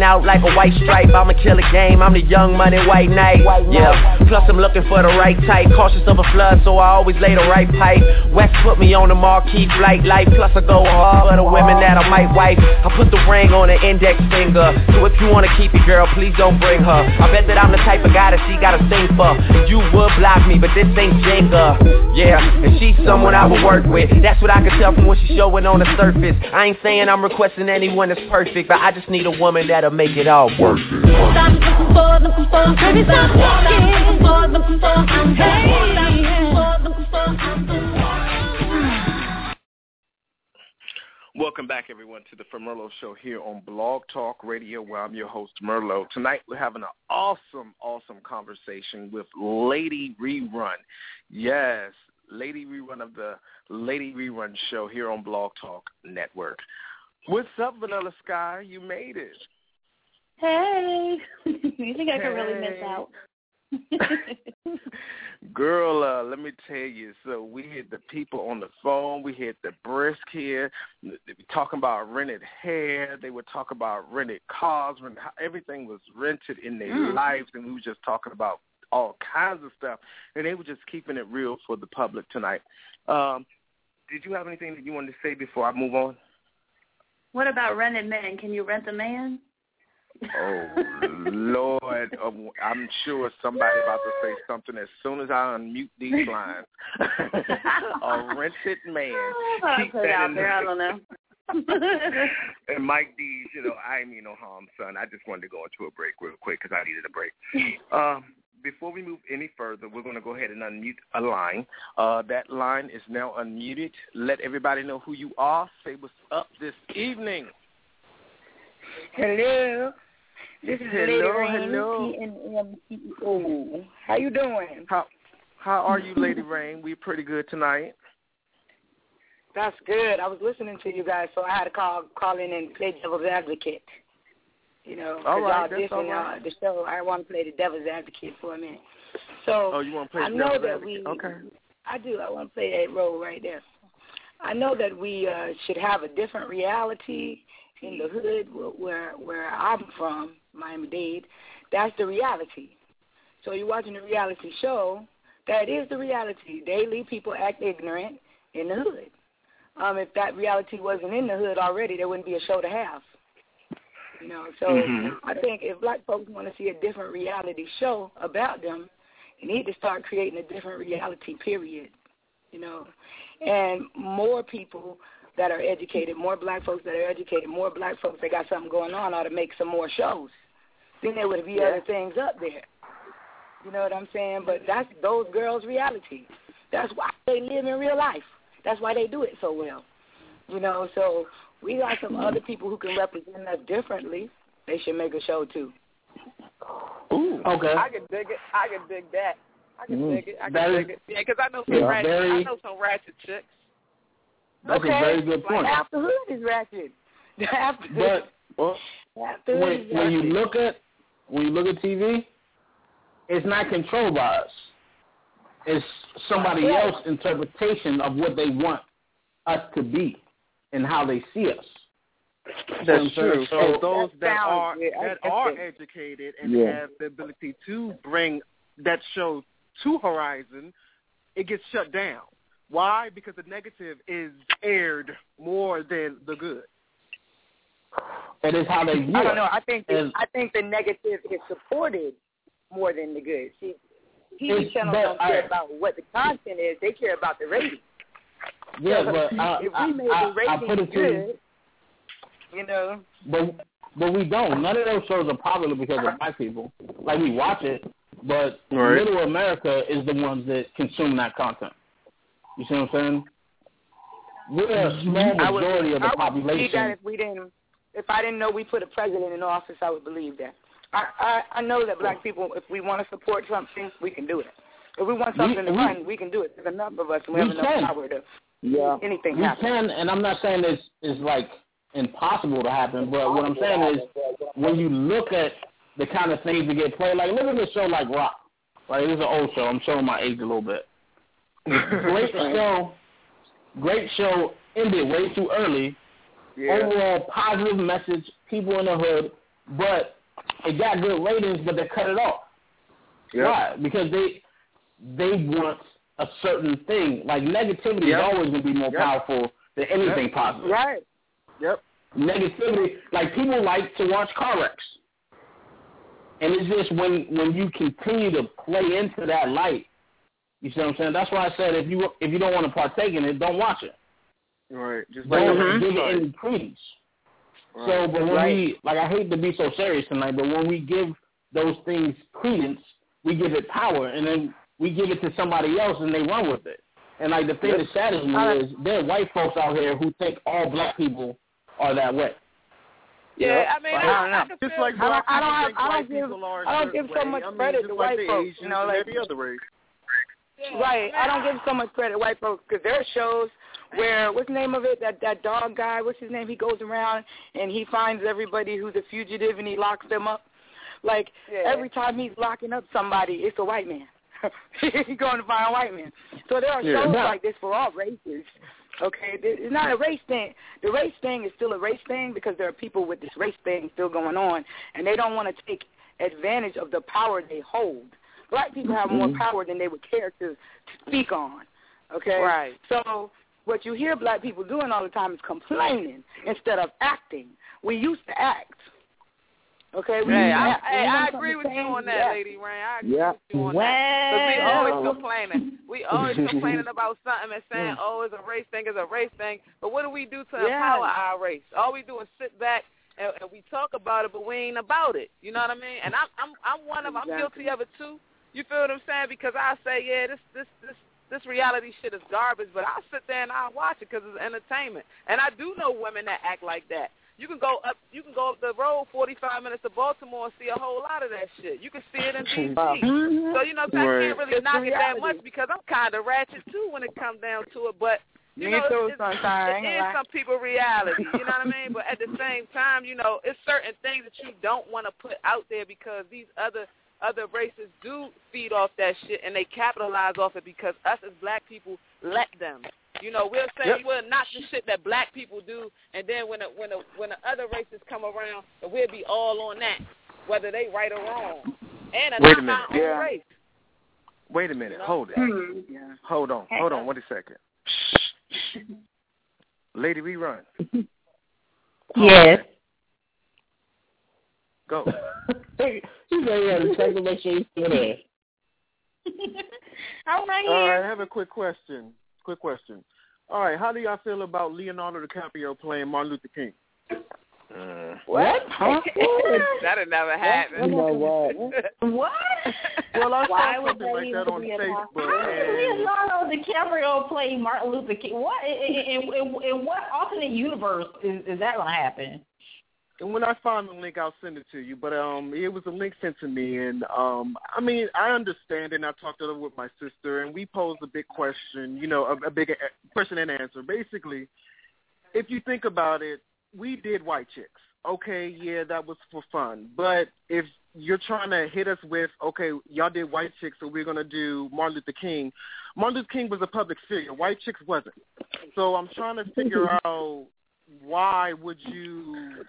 [SPEAKER 18] Out like a white game, I'm the young money white knight. Yeah, plus I'm looking for the right type. Cautious of a flood, so I always lay the right pipe. West put me on the marquee flight life. Plus I go hard for the women that I might wife. I put the ring on the index finger. So if you wanna keep it, girl, please don't bring her. I bet that I'm the type of guy that she gotta sing for. And you would block me, but this ain't Jenga. Yeah, and she's someone I would work with. That's what I can tell from what she's showing on the surface. I ain't saying I'm requesting anyone that's perfect, but I just need a woman that'll make it all work.
[SPEAKER 17] Stop
[SPEAKER 5] Welcome back, everyone, to the Merlot Show here on Blog Talk Radio, where I'm your host, Merlo. Tonight, we're having an awesome, awesome conversation with Lady Rerun. Yes, Lady Rerun of the Lady Rerun Show here on Blog Talk Network. What's up, Vanilla Sky? You made it.
[SPEAKER 19] Hey, you think I could really miss out?
[SPEAKER 5] Girl, uh, let me tell you. So we had the people on the phone. We had the brisk here. They were talking about rented hair. They were talking about rented cars. Rent, everything was rented in their
[SPEAKER 20] Mm.
[SPEAKER 5] lives, and we were just talking about all kinds of stuff. And they were just keeping it real for the public tonight. Um, did you have anything that you wanted to say before I move on?
[SPEAKER 19] What about rented men? Can you rent a man?
[SPEAKER 5] Oh Lord, um, I'm sure somebody about to say something as soon as I unmute these lines. a rented man.
[SPEAKER 19] I'll
[SPEAKER 5] Keep
[SPEAKER 19] put it
[SPEAKER 5] that
[SPEAKER 19] out
[SPEAKER 5] in
[SPEAKER 19] there. I don't know.
[SPEAKER 5] and Mike D's, you know, I mean no harm, son. I just wanted to go into a break real quick because I needed a break. Um, before we move any further, we're going to go ahead and unmute a line. Uh, that line is now unmuted. Let everybody know who you are. Say what's up this evening.
[SPEAKER 20] Hello. This is Lady
[SPEAKER 5] Hello,
[SPEAKER 20] Rain,
[SPEAKER 5] hello.
[SPEAKER 20] PNM CEO. How you doing?
[SPEAKER 5] How How are you, Lady Rain? We're pretty good tonight.
[SPEAKER 20] That's good. I was listening to you guys, so I had to call call in and play devil's advocate. You know, because
[SPEAKER 5] right,
[SPEAKER 20] y'all
[SPEAKER 5] that's
[SPEAKER 20] dissing
[SPEAKER 5] right.
[SPEAKER 20] uh, the show. I want to play the devil's advocate for a minute. So
[SPEAKER 5] Oh, you want to play
[SPEAKER 20] I
[SPEAKER 5] the
[SPEAKER 20] know
[SPEAKER 5] devil's
[SPEAKER 20] that
[SPEAKER 5] advocate?
[SPEAKER 20] we.
[SPEAKER 5] Okay.
[SPEAKER 20] I do. I want to play that role right there. I know that we uh, should have a different reality in the hood wh- where where I'm from, Miami Dade. That's the reality. So you're watching a reality show. That is the reality. Daily people act ignorant in the hood. Um, if that reality wasn't in the hood already, there wouldn't be a show to have. You know, so
[SPEAKER 5] Mhm.
[SPEAKER 20] I think if black folks want to see a different reality show about them, they need to start creating a different reality. Period. You know, and more people that are educated, more black folks that are educated, more black folks that got something going on ought to make some more shows. Then there would be
[SPEAKER 5] Yeah.
[SPEAKER 20] other things up there. You know what I'm saying? But that's those girls' reality. That's why they live in real life. That's why they do it so well. You know, so we got some other people who can represent us differently. They should make a show too.
[SPEAKER 5] Ooh,
[SPEAKER 15] okay.
[SPEAKER 6] I can dig it. I can dig that. I can
[SPEAKER 15] Mm.
[SPEAKER 6] dig it. I can
[SPEAKER 15] That is-
[SPEAKER 6] dig it. Yeah, because I know some
[SPEAKER 15] Yeah,
[SPEAKER 6] ratchet.
[SPEAKER 15] very-
[SPEAKER 6] I know some ratchet chicks.
[SPEAKER 15] That's
[SPEAKER 20] okay?
[SPEAKER 15] a very good point.
[SPEAKER 20] Like half the hood is ratchet. Half the
[SPEAKER 15] But well,
[SPEAKER 20] half the hood
[SPEAKER 15] when,
[SPEAKER 20] is
[SPEAKER 15] when you look at when you look at TV, it's not controlled by us. It's somebody
[SPEAKER 20] Right.
[SPEAKER 15] else's interpretation of what they want us to be and how they see us.
[SPEAKER 5] That's
[SPEAKER 15] You know what I'm
[SPEAKER 5] true. So
[SPEAKER 15] So
[SPEAKER 5] those that
[SPEAKER 20] sounds
[SPEAKER 5] are
[SPEAKER 20] good. I
[SPEAKER 5] that are
[SPEAKER 20] it.
[SPEAKER 5] educated and
[SPEAKER 15] Yeah.
[SPEAKER 5] have the ability to bring that show to Horizon, it gets shut down. Why? Because the negative is aired more than the good.
[SPEAKER 15] It is how they view
[SPEAKER 20] I don't know. I think the,
[SPEAKER 15] And-
[SPEAKER 20] I think the negative is supported more than the good. See, TV
[SPEAKER 15] It's-
[SPEAKER 20] channels
[SPEAKER 15] but
[SPEAKER 20] don't care
[SPEAKER 15] I-
[SPEAKER 20] about what the content is; they care about the rating.
[SPEAKER 15] Yeah,
[SPEAKER 20] So
[SPEAKER 15] but I,
[SPEAKER 20] if
[SPEAKER 15] I,
[SPEAKER 20] we made
[SPEAKER 15] I,
[SPEAKER 20] the rating
[SPEAKER 15] I put it to you,
[SPEAKER 20] good, you know,
[SPEAKER 15] but but we don't. None of those shows are popular because of black people. Like we watch it, but
[SPEAKER 5] Right.
[SPEAKER 15] middle America is the ones that consume that content. You see what I'm saying? We're a small
[SPEAKER 20] I would,
[SPEAKER 15] majority of the
[SPEAKER 20] I would believe that
[SPEAKER 15] population.
[SPEAKER 20] if we didn't, if I didn't know we put a president in office, I would believe that. I I, I know that black people, if we want to support something, we can do it. If we want
[SPEAKER 15] We-
[SPEAKER 20] something to
[SPEAKER 15] we-
[SPEAKER 20] run, we can do it. There's enough of us, and we,
[SPEAKER 15] We
[SPEAKER 20] have enough
[SPEAKER 15] can.
[SPEAKER 20] power to
[SPEAKER 15] Yeah,
[SPEAKER 20] make anything
[SPEAKER 15] we
[SPEAKER 20] happen.
[SPEAKER 15] can, and I'm not saying it's it's like impossible to happen, but what I'm saying is when you look at the kind of things that get played, like look at a show like Roc. Like this is an old show. I'm showing my age a little bit. Great show. Great show. Ended way too early.
[SPEAKER 14] Yeah.
[SPEAKER 15] Overall positive message. People in the hood, but it got good ratings, but they cut it off.
[SPEAKER 14] Yep.
[SPEAKER 15] Why? Because they they want a certain thing. Like negativity
[SPEAKER 14] Yep.
[SPEAKER 15] is always going to be more
[SPEAKER 14] Yep.
[SPEAKER 15] powerful than anything
[SPEAKER 14] Yep.
[SPEAKER 15] positive.
[SPEAKER 20] Right.
[SPEAKER 14] Yep.
[SPEAKER 15] Negativity, like people like to watch car wrecks, and it's just when when you continue to play into that light. You see what I'm saying? That's why I said if you if you don't want to partake in it, don't watch it.
[SPEAKER 14] Right. Just like
[SPEAKER 15] Don't
[SPEAKER 14] the
[SPEAKER 15] give it any credence.
[SPEAKER 14] Right.
[SPEAKER 15] So, but when
[SPEAKER 14] Right.
[SPEAKER 15] we like, I hate to be so serious tonight, but when we give those things credence, we give it power, and then we give it to somebody else, and they run with it. And like the thing that saddens me
[SPEAKER 20] Uh,
[SPEAKER 15] is there are white folks out here who think all black people are that way.
[SPEAKER 6] Yeah, I mean,
[SPEAKER 15] Like,
[SPEAKER 6] I,
[SPEAKER 15] I don't know.
[SPEAKER 6] can
[SPEAKER 14] Just
[SPEAKER 6] feel
[SPEAKER 14] like
[SPEAKER 20] I don't- I don't-
[SPEAKER 14] think
[SPEAKER 20] I don't
[SPEAKER 14] white
[SPEAKER 20] give-
[SPEAKER 14] people are a
[SPEAKER 20] I don't give so
[SPEAKER 14] way.
[SPEAKER 20] much
[SPEAKER 14] I mean,
[SPEAKER 20] credit to
[SPEAKER 14] like
[SPEAKER 20] white
[SPEAKER 14] the
[SPEAKER 20] folks,
[SPEAKER 14] Asians
[SPEAKER 20] you know, like-
[SPEAKER 14] every other race.
[SPEAKER 20] Right. I don't give so much credit white folks because there are shows where what's the name of it? That that dog guy. What's his name? He goes around and he finds everybody who's a fugitive and he locks them up. Like
[SPEAKER 6] Yeah.
[SPEAKER 20] every time he's locking up somebody, it's a white man. he's going to find a white man. So there are
[SPEAKER 14] Yeah.
[SPEAKER 20] shows
[SPEAKER 14] Yeah.
[SPEAKER 20] like this for all races. Okay, it's not a race thing. The race thing is still a race thing because there are people with this race thing still going on, and they don't want to take advantage of the power they hold. Black people have more
[SPEAKER 6] Mhm.
[SPEAKER 20] power than they would care to, to speak on. Okay,
[SPEAKER 6] Right.
[SPEAKER 20] So what you hear black people doing all the time is complaining instead of acting. We used to act. Okay, we
[SPEAKER 6] Hey, I, hey, I agree with you on that,
[SPEAKER 20] yeah.
[SPEAKER 6] Lady Rain. I agree
[SPEAKER 20] Yeah.
[SPEAKER 6] with you on that. Because we always complaining. We always complaining about something and saying, oh, it's a race thing, it's a race thing. But what do we do to
[SPEAKER 20] Yeah.
[SPEAKER 6] empower our race? All we do is sit back and, and we talk about it, but we ain't about it. You know what I mean? And I'm I'm I'm one of I'm guilty of it too. You feel what I'm saying? Because I say, yeah, this this this this reality shit is garbage, but I sit there and I watch it because it's entertainment. And I do know women that act like that. You can go up, you can go up the road 45 minutes to Baltimore and see a whole lot of that shit. You can see it in DC. So you know, what I'm saying? I
[SPEAKER 20] Right.
[SPEAKER 6] can't really
[SPEAKER 20] It's
[SPEAKER 6] knock it that much because I'm kind of ratchet too when it comes down to it. But you
[SPEAKER 20] Me
[SPEAKER 6] know,
[SPEAKER 20] too,
[SPEAKER 6] it's,
[SPEAKER 20] sunshine.
[SPEAKER 6] it is some people reality. You know what I mean? But at the same time, you know, it's certain things that you don't want to put out there because these other other races do feed off that shit and they capitalize off it because us as black people let them. You know, we'll say
[SPEAKER 14] Yep.
[SPEAKER 6] we're not the shit that black people do, and then when the, when the, when the other races come around, we'll be all on that, whether they right or wrong, and
[SPEAKER 14] Wait a
[SPEAKER 6] knock
[SPEAKER 14] minute. Yeah.
[SPEAKER 6] race.
[SPEAKER 14] Wait a minute.
[SPEAKER 6] You know?
[SPEAKER 14] Hold it.
[SPEAKER 20] Mhm. Yeah.
[SPEAKER 14] Hold on. Hold on. Wait a second. Lady rerun.
[SPEAKER 8] Yes.
[SPEAKER 14] Go.
[SPEAKER 15] you say you to check to make sure he's still there.
[SPEAKER 8] I'm right here.
[SPEAKER 14] right, I have a quick question. Quick question. All right, how do y'all feel about Leonardo DiCaprio playing Martin Luther King?
[SPEAKER 20] Uh, what? Huh?
[SPEAKER 6] That'll never happen.
[SPEAKER 7] You know what?
[SPEAKER 8] What?
[SPEAKER 14] Well, I
[SPEAKER 8] Why
[SPEAKER 14] saw
[SPEAKER 8] would
[SPEAKER 14] something
[SPEAKER 8] that
[SPEAKER 14] like that on Facebook,
[SPEAKER 8] How did Leonardo DiCaprio play Martin Luther King? What in, in, in, in what alternate universe is, is that gonna happen?
[SPEAKER 14] And when I find the link, I'll send it to you. But um, it was a link sent to me, and um, I mean, I understand, and I talked it over with my sister, and we posed a big question, you know, a, a big a- question and answer. Basically, if you think about it, we did white chicks. Okay, yeah, that was for fun. But if you're trying to hit us with, okay, y'all did white chicks, so we're gonna do Martin Luther King. Martin Luther King was a public figure. White chicks wasn't. So I'm trying to figure out why would you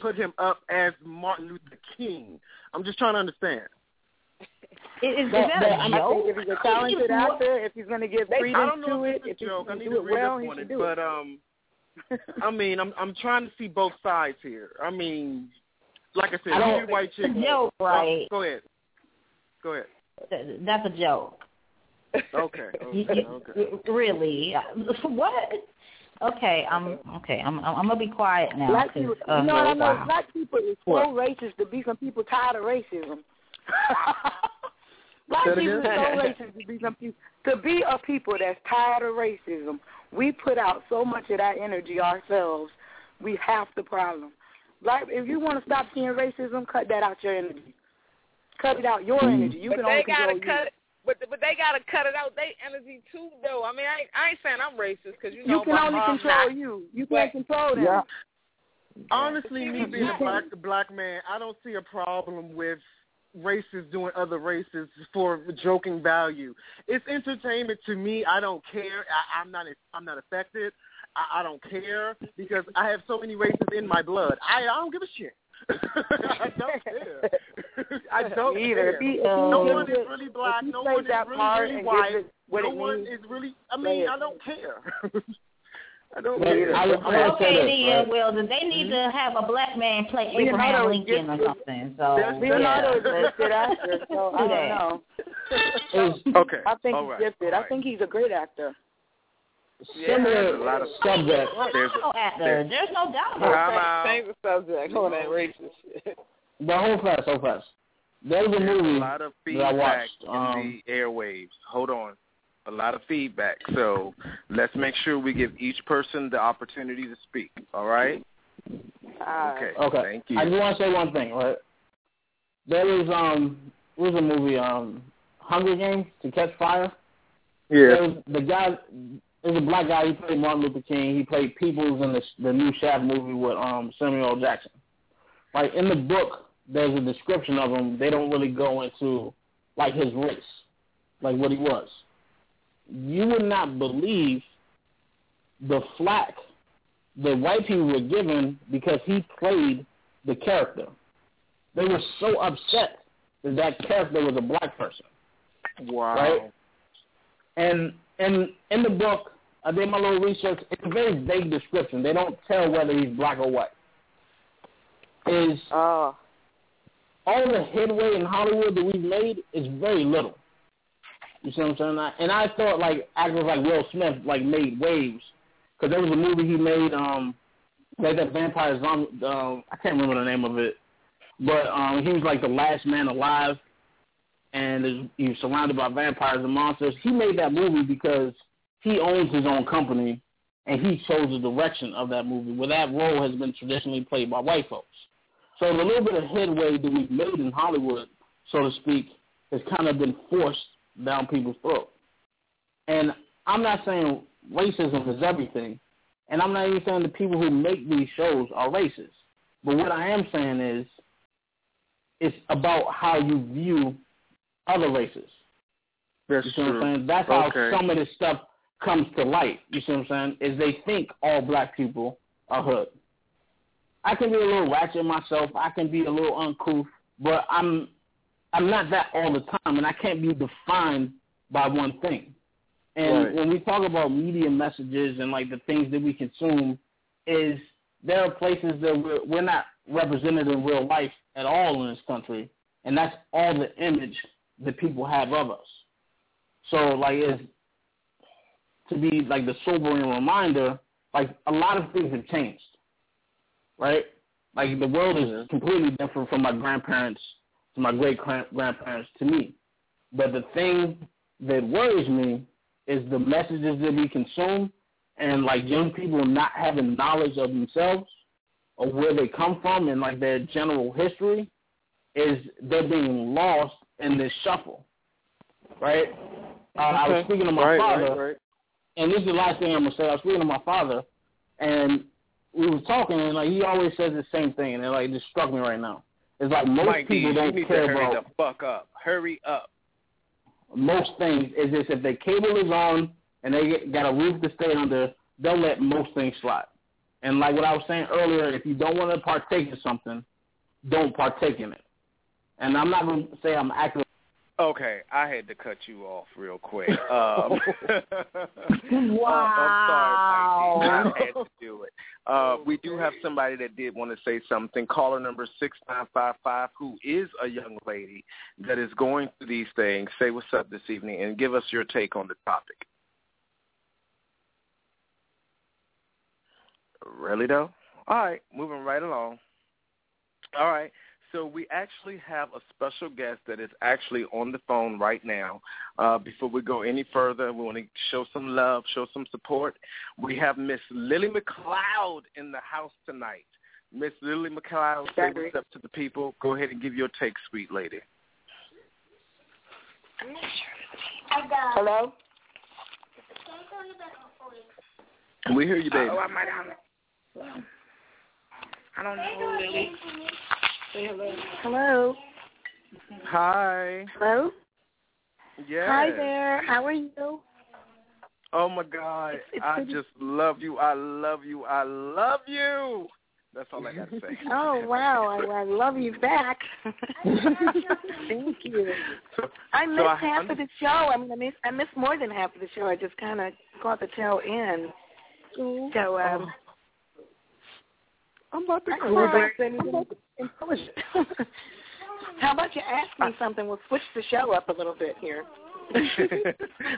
[SPEAKER 14] put him up as Martin Luther King? I'm just trying to understand.
[SPEAKER 8] Is, is
[SPEAKER 20] That-
[SPEAKER 8] that
[SPEAKER 20] that-
[SPEAKER 8] a
[SPEAKER 20] I
[SPEAKER 8] joke?
[SPEAKER 20] think if he's a talented actor, if he's going to give
[SPEAKER 14] I
[SPEAKER 20] freedom
[SPEAKER 14] don't know
[SPEAKER 20] to
[SPEAKER 14] if
[SPEAKER 20] it,
[SPEAKER 14] it's
[SPEAKER 20] if
[SPEAKER 14] a joke. I
[SPEAKER 20] he
[SPEAKER 14] need to
[SPEAKER 20] do it
[SPEAKER 14] read
[SPEAKER 20] well,
[SPEAKER 14] up
[SPEAKER 20] he should
[SPEAKER 14] it,
[SPEAKER 20] do
[SPEAKER 14] but
[SPEAKER 20] it.
[SPEAKER 14] um, I mean, I'm I'm trying to see both sides here. I mean, like I said,
[SPEAKER 8] I don't
[SPEAKER 14] we did white
[SPEAKER 8] think
[SPEAKER 14] chicks.
[SPEAKER 8] it's a joke, right?
[SPEAKER 14] Go ahead. Go ahead.
[SPEAKER 8] That's a joke.
[SPEAKER 14] Okay. Okay. okay.
[SPEAKER 8] Really? What? Okay, I'm okay. I'm I'm, I'm gonna be quiet now.
[SPEAKER 20] Black
[SPEAKER 8] 'cause,
[SPEAKER 20] people,
[SPEAKER 8] uh,
[SPEAKER 20] you know what I know?
[SPEAKER 8] wow.
[SPEAKER 20] Black people is so
[SPEAKER 14] What?
[SPEAKER 20] racist to be some people tired of racism. Black
[SPEAKER 14] Say
[SPEAKER 20] people is so racist to be some people to be a people that's tired of racism. We put out so much of that energy ourselves. We have the problem. Black, if you want to stop seeing racism, cut that out your energy. Cut it out your energy. You
[SPEAKER 6] but
[SPEAKER 20] can
[SPEAKER 6] they
[SPEAKER 20] only
[SPEAKER 6] gotta
[SPEAKER 20] control
[SPEAKER 6] cut
[SPEAKER 20] you.
[SPEAKER 6] it. But but they gotta cut it out. They energy too, though. I mean, I ain't, I ain't saying I'm racist because you know
[SPEAKER 20] You can
[SPEAKER 6] my
[SPEAKER 20] only
[SPEAKER 6] mom
[SPEAKER 20] control
[SPEAKER 6] not.
[SPEAKER 20] you. You can't control them.
[SPEAKER 14] Yeah. Honestly, me being a
[SPEAKER 6] can-
[SPEAKER 14] black black man, I don't see a problem with races doing other races for joking value. It's entertainment to me. I don't care. I, I'm not. I'm not affected. I, I don't care because I have so many races in my blood. I, I don't give a shit. I don't care. I don't
[SPEAKER 6] Me either.
[SPEAKER 14] care.
[SPEAKER 6] If he- if
[SPEAKER 14] no
[SPEAKER 6] gives
[SPEAKER 14] one is really black. No one is
[SPEAKER 6] that
[SPEAKER 14] really, really white.
[SPEAKER 6] what
[SPEAKER 14] no
[SPEAKER 6] it
[SPEAKER 14] one
[SPEAKER 6] means,
[SPEAKER 14] is really. I mean,
[SPEAKER 6] it.
[SPEAKER 14] I don't care. I don't
[SPEAKER 15] But
[SPEAKER 14] care.
[SPEAKER 15] I- I wanna say
[SPEAKER 8] Okay,
[SPEAKER 15] this,
[SPEAKER 8] then,
[SPEAKER 15] right?
[SPEAKER 8] well, then they need to mm-hmm. have a black man play
[SPEAKER 6] Leonardo
[SPEAKER 8] Abraham Lincoln or something. So
[SPEAKER 6] That's- Leonardo
[SPEAKER 8] yeah.
[SPEAKER 6] is a gifted actor, so I
[SPEAKER 8] Do
[SPEAKER 6] don't know.
[SPEAKER 14] okay.
[SPEAKER 6] I think
[SPEAKER 14] All
[SPEAKER 6] he's
[SPEAKER 14] right.
[SPEAKER 6] gifted.
[SPEAKER 14] All
[SPEAKER 6] I think he's a great actor.
[SPEAKER 15] Similar
[SPEAKER 14] there's a lot of
[SPEAKER 15] subject.
[SPEAKER 14] There's
[SPEAKER 8] no actor.
[SPEAKER 14] there-
[SPEAKER 8] There's no doubt about that.
[SPEAKER 14] out.
[SPEAKER 6] Change the subject. Hold that racist shit.
[SPEAKER 15] But hold fast, hold fast. There was a
[SPEAKER 5] There's
[SPEAKER 15] movie
[SPEAKER 5] a lot of
[SPEAKER 15] that I
[SPEAKER 5] feedback
[SPEAKER 15] watched.
[SPEAKER 5] in
[SPEAKER 15] Um,
[SPEAKER 5] the airwaves. Hold on. A lot of feedback. So let's make sure we give each person the opportunity to speak. All right? Okay.
[SPEAKER 15] Okay.
[SPEAKER 5] Thank you.
[SPEAKER 15] I just want to say one thing, right? There was um, what was a movie um, Hunger Games to Catch Fire. There was the guy. There's a black guy. He played Martin Luther King. He played Peoples in the the new Shaft movie with um Samuel L. Jackson. Like in the book, there's a description of him. They don't really go into like his race, like what he was. You would not believe the flack the white people were given because he played the character. They were so upset that that character was a black person.
[SPEAKER 14] Wow.
[SPEAKER 15] Right? And and in the book, I did my little research. It's a very vague description. They don't tell whether he's black or white. Is
[SPEAKER 6] Oh.
[SPEAKER 15] all the headway in Hollywood that we've made is very little. You see what I'm saying? I- And I thought like actors like Will Smith like made waves because there was a movie he made um like that vampire zombie. Um, I can't remember the name of it, but um he was like the last man alive, and he was surrounded by vampires and monsters. He made that movie because he owns his own company, and he chose the direction of that movie. Where that role has been traditionally played by white folks. So the little bit of headway that we've made in Hollywood, so to speak, has kind of been forced down people's throat. And I'm not saying racism is everything, and I'm not even saying the people who make these shows are racist. But what I am saying is, it's about how you view other races.
[SPEAKER 14] That's
[SPEAKER 15] you see what
[SPEAKER 14] true.
[SPEAKER 15] I'm saying? That's how some of this stuff comes to light. You see what I'm saying? Is they think all black people are hood. I can be a little ratchet myself. I can be a little uncouth, but I'm I'm not that all the time, and I can't be defined by one thing. And
[SPEAKER 14] Right.
[SPEAKER 15] when we talk about media messages and like the things that we consume, is there are places that we're, we're not represented in real life at all in this country, and that's all the image that people have of us. So like is to be like the sobering reminder, like a lot of things have changed, right? Like the world is completely different from my grandparents to my great grandparents to me. But the thing that worries me is the messages that we consume and like young people not having knowledge of themselves or where they come from and like their general history is they're being lost in this shuffle, right? Uh, I was speaking to my
[SPEAKER 14] Right,
[SPEAKER 15] father,
[SPEAKER 14] right, right.
[SPEAKER 15] And this is the last thing I'm gonna say. I was speaking to my father, and we were talking, and like he always says the same thing, and it like just struck me right now. It's like most
[SPEAKER 5] Mike D,
[SPEAKER 15] people
[SPEAKER 5] you
[SPEAKER 15] don't
[SPEAKER 5] need to
[SPEAKER 15] care
[SPEAKER 5] hurry
[SPEAKER 15] about
[SPEAKER 5] the fuck up. Hurry up.
[SPEAKER 15] most things. Is this if their cable is on and they get, got a roof to stay under, they'll let most things slide. And like what I was saying earlier, if you don't want to partake in something, don't partake in it. And I'm not going to say I'm acting.
[SPEAKER 5] Okay, I had to cut you off real quick. Um,
[SPEAKER 8] Wow.
[SPEAKER 5] I'm sorry, Mike. D. I had to do it. Uh, we do have somebody that did want to say something. Caller number six nine five five, who is a young lady that is going through these things. Say what's up this evening and give us your take on the topic. Really though? All right, moving right along. All right. So we actually have a special guest that is actually on the phone right now. Uh, before we go any further, we want to show some love, show some support. We have Miss Lily McLeod in the house tonight. Miss Lily McLeod, say what's up to the people. Go ahead and give your take, sweet lady.
[SPEAKER 6] Hello?
[SPEAKER 5] We hear you, baby.
[SPEAKER 6] Oh, I might have. I don't know. Lily. Say hello. Hello.
[SPEAKER 5] Hi.
[SPEAKER 21] Hello.
[SPEAKER 5] Yes.
[SPEAKER 21] Hi there. How are you?
[SPEAKER 5] Oh my God,
[SPEAKER 21] It's- it's
[SPEAKER 5] I just love you. I love you. I love you. That's all I got to say.
[SPEAKER 21] Oh wow, I, I love you back. Thank you. I missed
[SPEAKER 5] so I
[SPEAKER 21] half
[SPEAKER 5] un-
[SPEAKER 21] of the show. I mean, I missed I missed more than half of the show. I just kind of caught the tail end. So um,
[SPEAKER 5] I'm about to
[SPEAKER 21] I
[SPEAKER 5] cry.
[SPEAKER 21] can't say anything intelligent. How about you ask me something? We'll switch the show up a little bit here.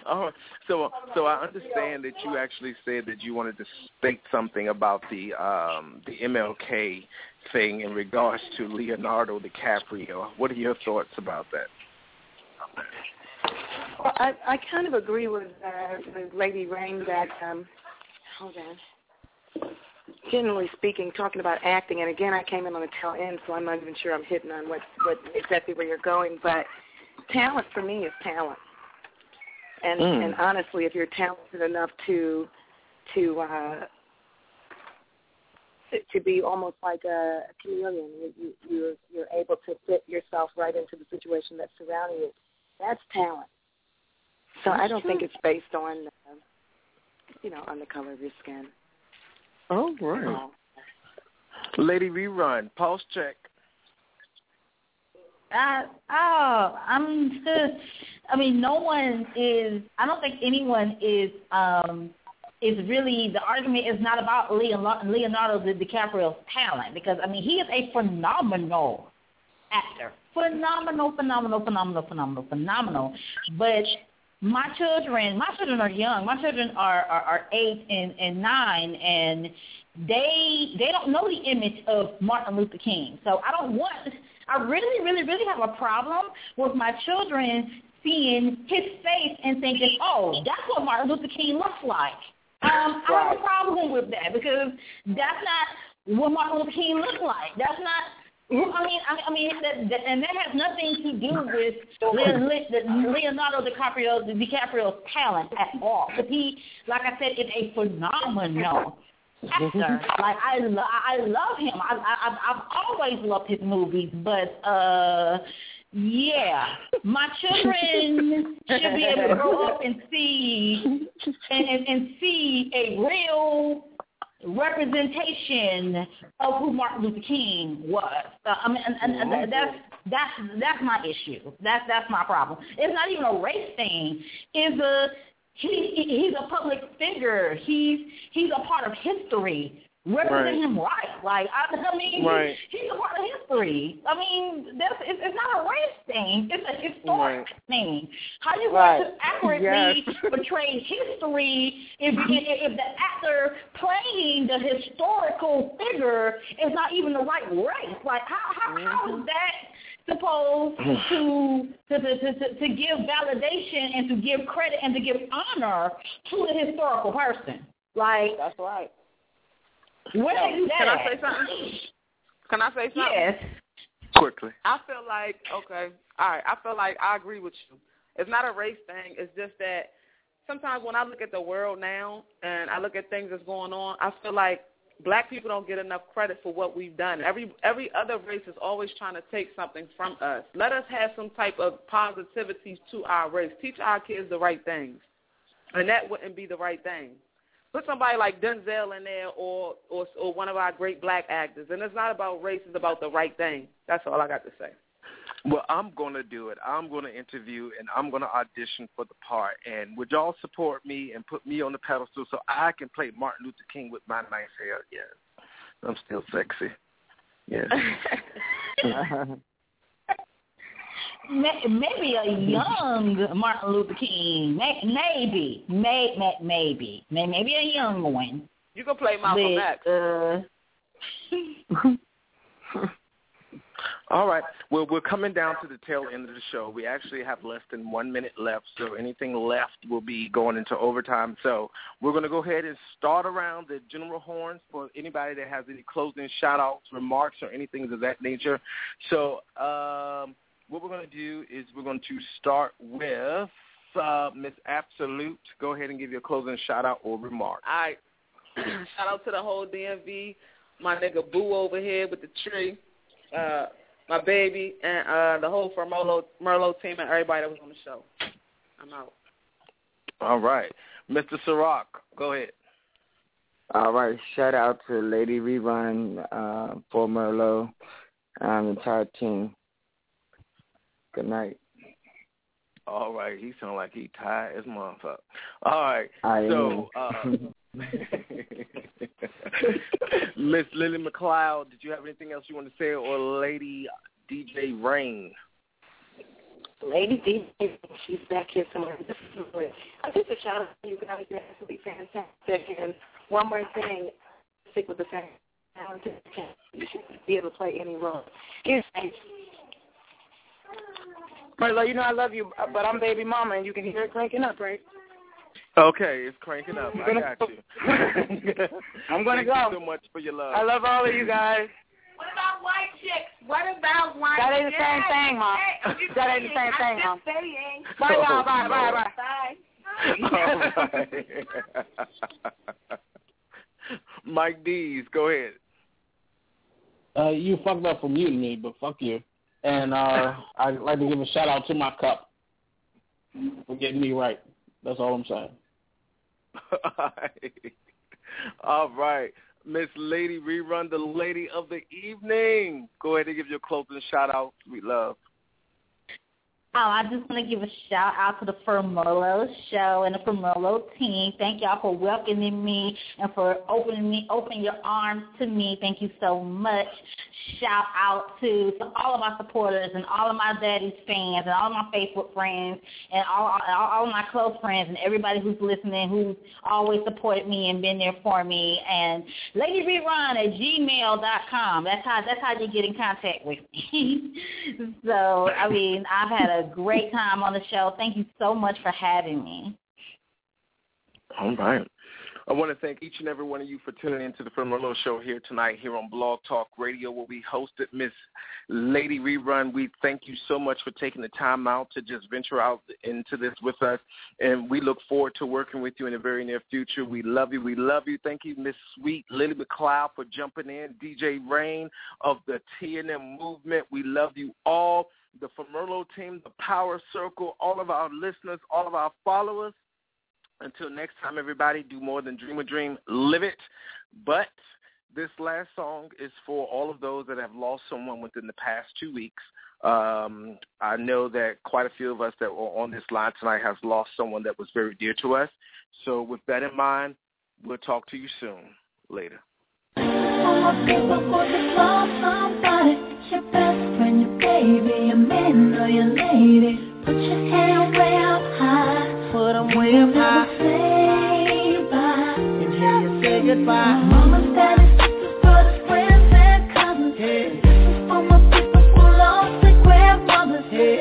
[SPEAKER 5] oh, so so I understand that you actually said that you wanted to state something about the um the MLK thing in regards to Leonardo DiCaprio. What are your thoughts about that?
[SPEAKER 21] Well, I I kind of agree with uh, with Lady Rain that um, hold on. Generally speaking, talking about acting, and again, I came in on the tail end, so I'm not even sure I'm hitting on what what exactly where you're going. But talent for me is talent, and
[SPEAKER 22] Mm.
[SPEAKER 21] and honestly, if you're talented enough to to uh, to- be almost like a chameleon, you, you you're you're able to fit yourself right into the situation that's surrounding you. That's talent. So I don't
[SPEAKER 5] true.
[SPEAKER 21] think it's based on, uh, you know, on the color of your skin.
[SPEAKER 5] Oh, right. Lady Rerun, pulse check.
[SPEAKER 8] Uh, oh, I'm just. I mean, no one is. I don't think anyone is. Um, is really the argument is not about Leonardo, Leonardo DiCaprio's talent because I mean he is a phenomenal actor, phenomenal, phenomenal, phenomenal, phenomenal, phenomenal. But my children, my children are young. My children are are, are eight and and nine, and they they don't know the image of Martin Luther King. So I don't want. I really, really, really have a problem with my children seeing his face and thinking, "Oh, that's what Martin Luther King looks like." Um, I have a problem with that because that's not what Martin Luther King looked like. That's not. I mean, I, I mean, that, that, and that has nothing to do with Le- Le- Leonardo DiCaprio, DiCaprio's talent at all. But he, like I said, is a phenomenal actor. like I, I love him. I, I, I've- I've always loved his movies, but uh, yeah, my children should be able to grow up and see and, and, and see a real representation of who Martin Luther King was. Uh, I mean, and, and, and that's that's that's my issue. That's that's my problem. It's not even a race thing. It's a he, he- he's a public figure. He's he's a part of history. Represent
[SPEAKER 5] Right.
[SPEAKER 8] him right. Like I, I mean,
[SPEAKER 5] Right.
[SPEAKER 8] he's a part of history. I mean, that's it's, it's not a race thing. It's a historic
[SPEAKER 5] Right.
[SPEAKER 8] thing. How you
[SPEAKER 5] Right.
[SPEAKER 8] going to accurately portray history if, if if the actor playing the historical figure is not even the right race? Like how how, how mm-hmm. is that supposed to to, to to to to give validation and to give credit and to give honor to the historical person? Like
[SPEAKER 6] that's right.
[SPEAKER 8] Where they do that
[SPEAKER 6] Can I say something? Can I say something?
[SPEAKER 8] Yes.
[SPEAKER 5] Quickly.
[SPEAKER 6] I feel like okay, all right. I feel like I agree with you. It's not a race thing. It's just that sometimes when I look at the world now and I look at things that's going on, I feel like black people don't get enough credit for what we've done. Every every other race is always trying to take something from us. Let us have some type of positivity to our race. Teach our kids the right things, and that wouldn't be the right thing. Put somebody like Denzel in there, or or or one of our great black actors, and it's not about race. It's about the right thing. That's all I got to say.
[SPEAKER 5] Well, I'm to do it. I'm to interview and I'm to audition for the part. And would y'all support me and put me on the pedestal so I can play Martin Luther King with my nice hair? Yes. I'm still sexy. Yes.
[SPEAKER 8] May- Maybe a young Martin Luther King. May- Maybe, may, may, maybe, maybe a young one.
[SPEAKER 6] You can play Malcolm
[SPEAKER 8] But,
[SPEAKER 6] X.
[SPEAKER 8] Uh,
[SPEAKER 5] All right. Well, we're coming down to the tail end of the show. We actually have less than one minute left, so anything left will be going into overtime. So we're going to go ahead and start around the general horns for anybody that has any closing shout-outs, remarks, or anything of that nature. So um, what we're going to do is we're going to start with uh, Miss Absolute. Go ahead and give your closing shout-out or remark.
[SPEAKER 6] All right. Shout out to the whole DMV. My nigga Boo over here with the tree. Uh, my baby, and uh the whole for Merlot Merlot team and everybody that was on the show. I'm out.
[SPEAKER 5] All right, Mr. Ciroc, go ahead.
[SPEAKER 7] All right, shout out to Lady Rerun, uh, for Merlot, um, the entire team. Good night.
[SPEAKER 5] All right, he sound like he tired as motherfucker. All right,
[SPEAKER 7] I
[SPEAKER 5] so uh, Miss Lily McLeod, did you have anything else you want to say, or Lady DJ Rain?
[SPEAKER 21] Lady D, she's back here somewhere. This is great. I just a shout out to you guys. You're absolutely fantastic. And one more thing, stick with the same talented You should be able to play any role. Here's Marlo, you know I love you, but I'm baby mama, and you can hear it cranking up, right?
[SPEAKER 5] Okay, it's cranking up. I got you.
[SPEAKER 21] I'm gonna
[SPEAKER 5] Thank
[SPEAKER 21] go.
[SPEAKER 5] you so much for your love.
[SPEAKER 21] I love all of you guys.
[SPEAKER 23] What about white chicks? What about white
[SPEAKER 21] That ain't the same
[SPEAKER 23] chicks?
[SPEAKER 21] thing, Mom.
[SPEAKER 23] Hey, I'm
[SPEAKER 21] That ain't the same thing,
[SPEAKER 23] I'm
[SPEAKER 21] Mom.
[SPEAKER 23] just saying.
[SPEAKER 21] Bye, y'all. Bye,
[SPEAKER 5] Oh,
[SPEAKER 21] bye,
[SPEAKER 5] All
[SPEAKER 21] bye.
[SPEAKER 5] right. Mike Dees, go ahead.
[SPEAKER 15] Uh, you fucked up for muting me, but fuck you. And uh, I'd like to give a shout out to my cup for getting me right. That's all I'm saying.
[SPEAKER 5] All right. Miss Lady Rerun, the lady of the evening. Go ahead and give your closing shout out. Sweet love.
[SPEAKER 8] Oh, I just want to give a shout out to the Fermolo show and the Fermolo team. Thank y'all for welcoming me and for opening me, opening your arms to me. Thank you so much. Shout out to, to all of my supporters and all of my daddy's fans and all of my Facebook friends and all, all, all of my close friends and everybody who's listening, who's always supported me and been there for me. And Lady at gmail.com. That's how that's how you get in contact with me. so I mean, I've had a great time on the show. Thank you so much for having me.
[SPEAKER 5] All right. I want to thank each and every one of you for tuning into the Firmerlo Show here tonight here on Blog Talk Radio where we hosted Miss Lady Rerun. We thank you so much for taking the time out to just venture out into this with us. And we look forward to working with you in the very near future. We love you. We love you. Thank you, Miss Sweet Lily McLeod for jumping in. DJ Rain of the TNM movement. We love you all. The Firmerlo team, the Power Circle, all of our listeners, all of our followers. Until next time, everybody, do more than dream a dream, live it. But this last song is for all of those that have lost someone within the past two weeks. Um, I know that quite a few of us that were on this line tonight has lost someone that was very dear to us. So with that in mind, we'll talk to you soon. Later.
[SPEAKER 17] Your best friend, your baby, your man or your lady. Put your hand way up high.
[SPEAKER 24] Put 'em way up high.
[SPEAKER 17] Say bye.
[SPEAKER 24] And hear you say goodbye.
[SPEAKER 17] Mama's, daddy's, sisters, brothers, friends, and cousins. This is for my people who lost their grandmothers. Put your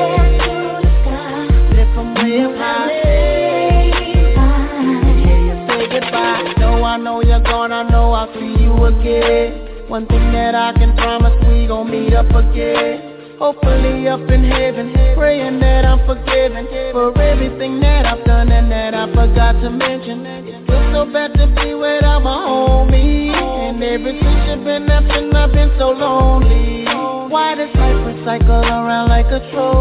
[SPEAKER 17] hand to the sky.
[SPEAKER 24] Lift way up high.
[SPEAKER 17] Say bye.
[SPEAKER 24] And hear you say goodbye. No, I know you're gone. I know I'll see you again. One thing that I promise, we gon' meet up again. Hopefully up in heaven, praying that I'm forgiven for everything that I've done and that I forgot to mention. It feels so bad to be without my homie, and ever since you've been absent, I've been so lonely. Why does life recycle around like a trophy?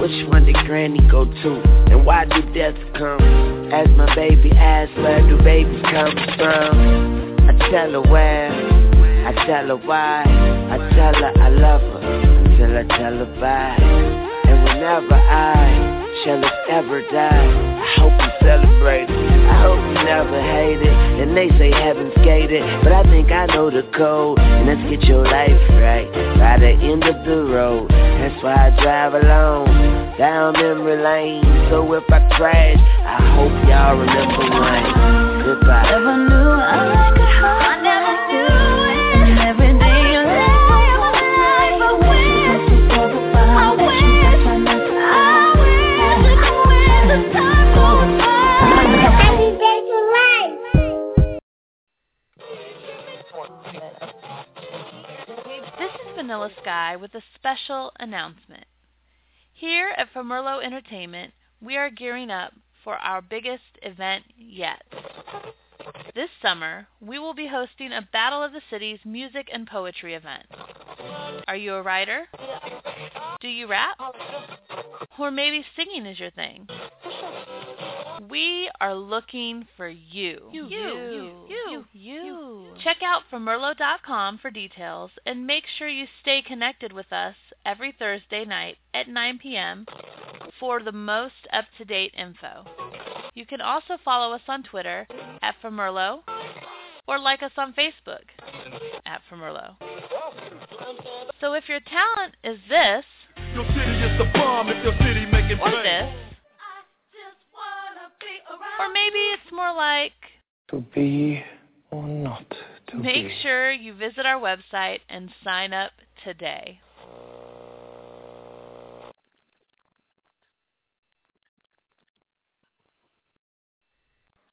[SPEAKER 4] Which one did granny go to? And why did death come? As my baby asks, where do babies come from? I tell her where, I tell her why, I tell her I love her, until I tell her bye. And whenever I shall ever die, I hope you celebrate. I hope you never hate it. And they say heaven's gated, but I think I know the code. And let's get your life right by the end of the road. That's why I drive alone down memory lane. So if I crash, I hope y'all remember when. Goodbye.
[SPEAKER 17] Never knew I could hold I
[SPEAKER 25] Sky with a special announcement. Here at Famerlo Entertainment, we are gearing up for our biggest event yet. This summer, we will be hosting a Battle of the Cities music and poetry event. Are you a writer? Do you rap? Or maybe singing is your thing? We are looking for you. You, you, you, you. Check out Famerlo.com for details and make sure you stay connected with us every Thursday night at 9 p.m. for the most up-to-date info. You can also follow us on Twitter at Famerlo or like us on Facebook at Famerlo. So if your talent is this
[SPEAKER 16] Your city is the bomb if your city making
[SPEAKER 25] or this, or maybe it's more like
[SPEAKER 22] To be or not to be
[SPEAKER 25] Make
[SPEAKER 22] be.
[SPEAKER 25] sure you visit our website and sign up today.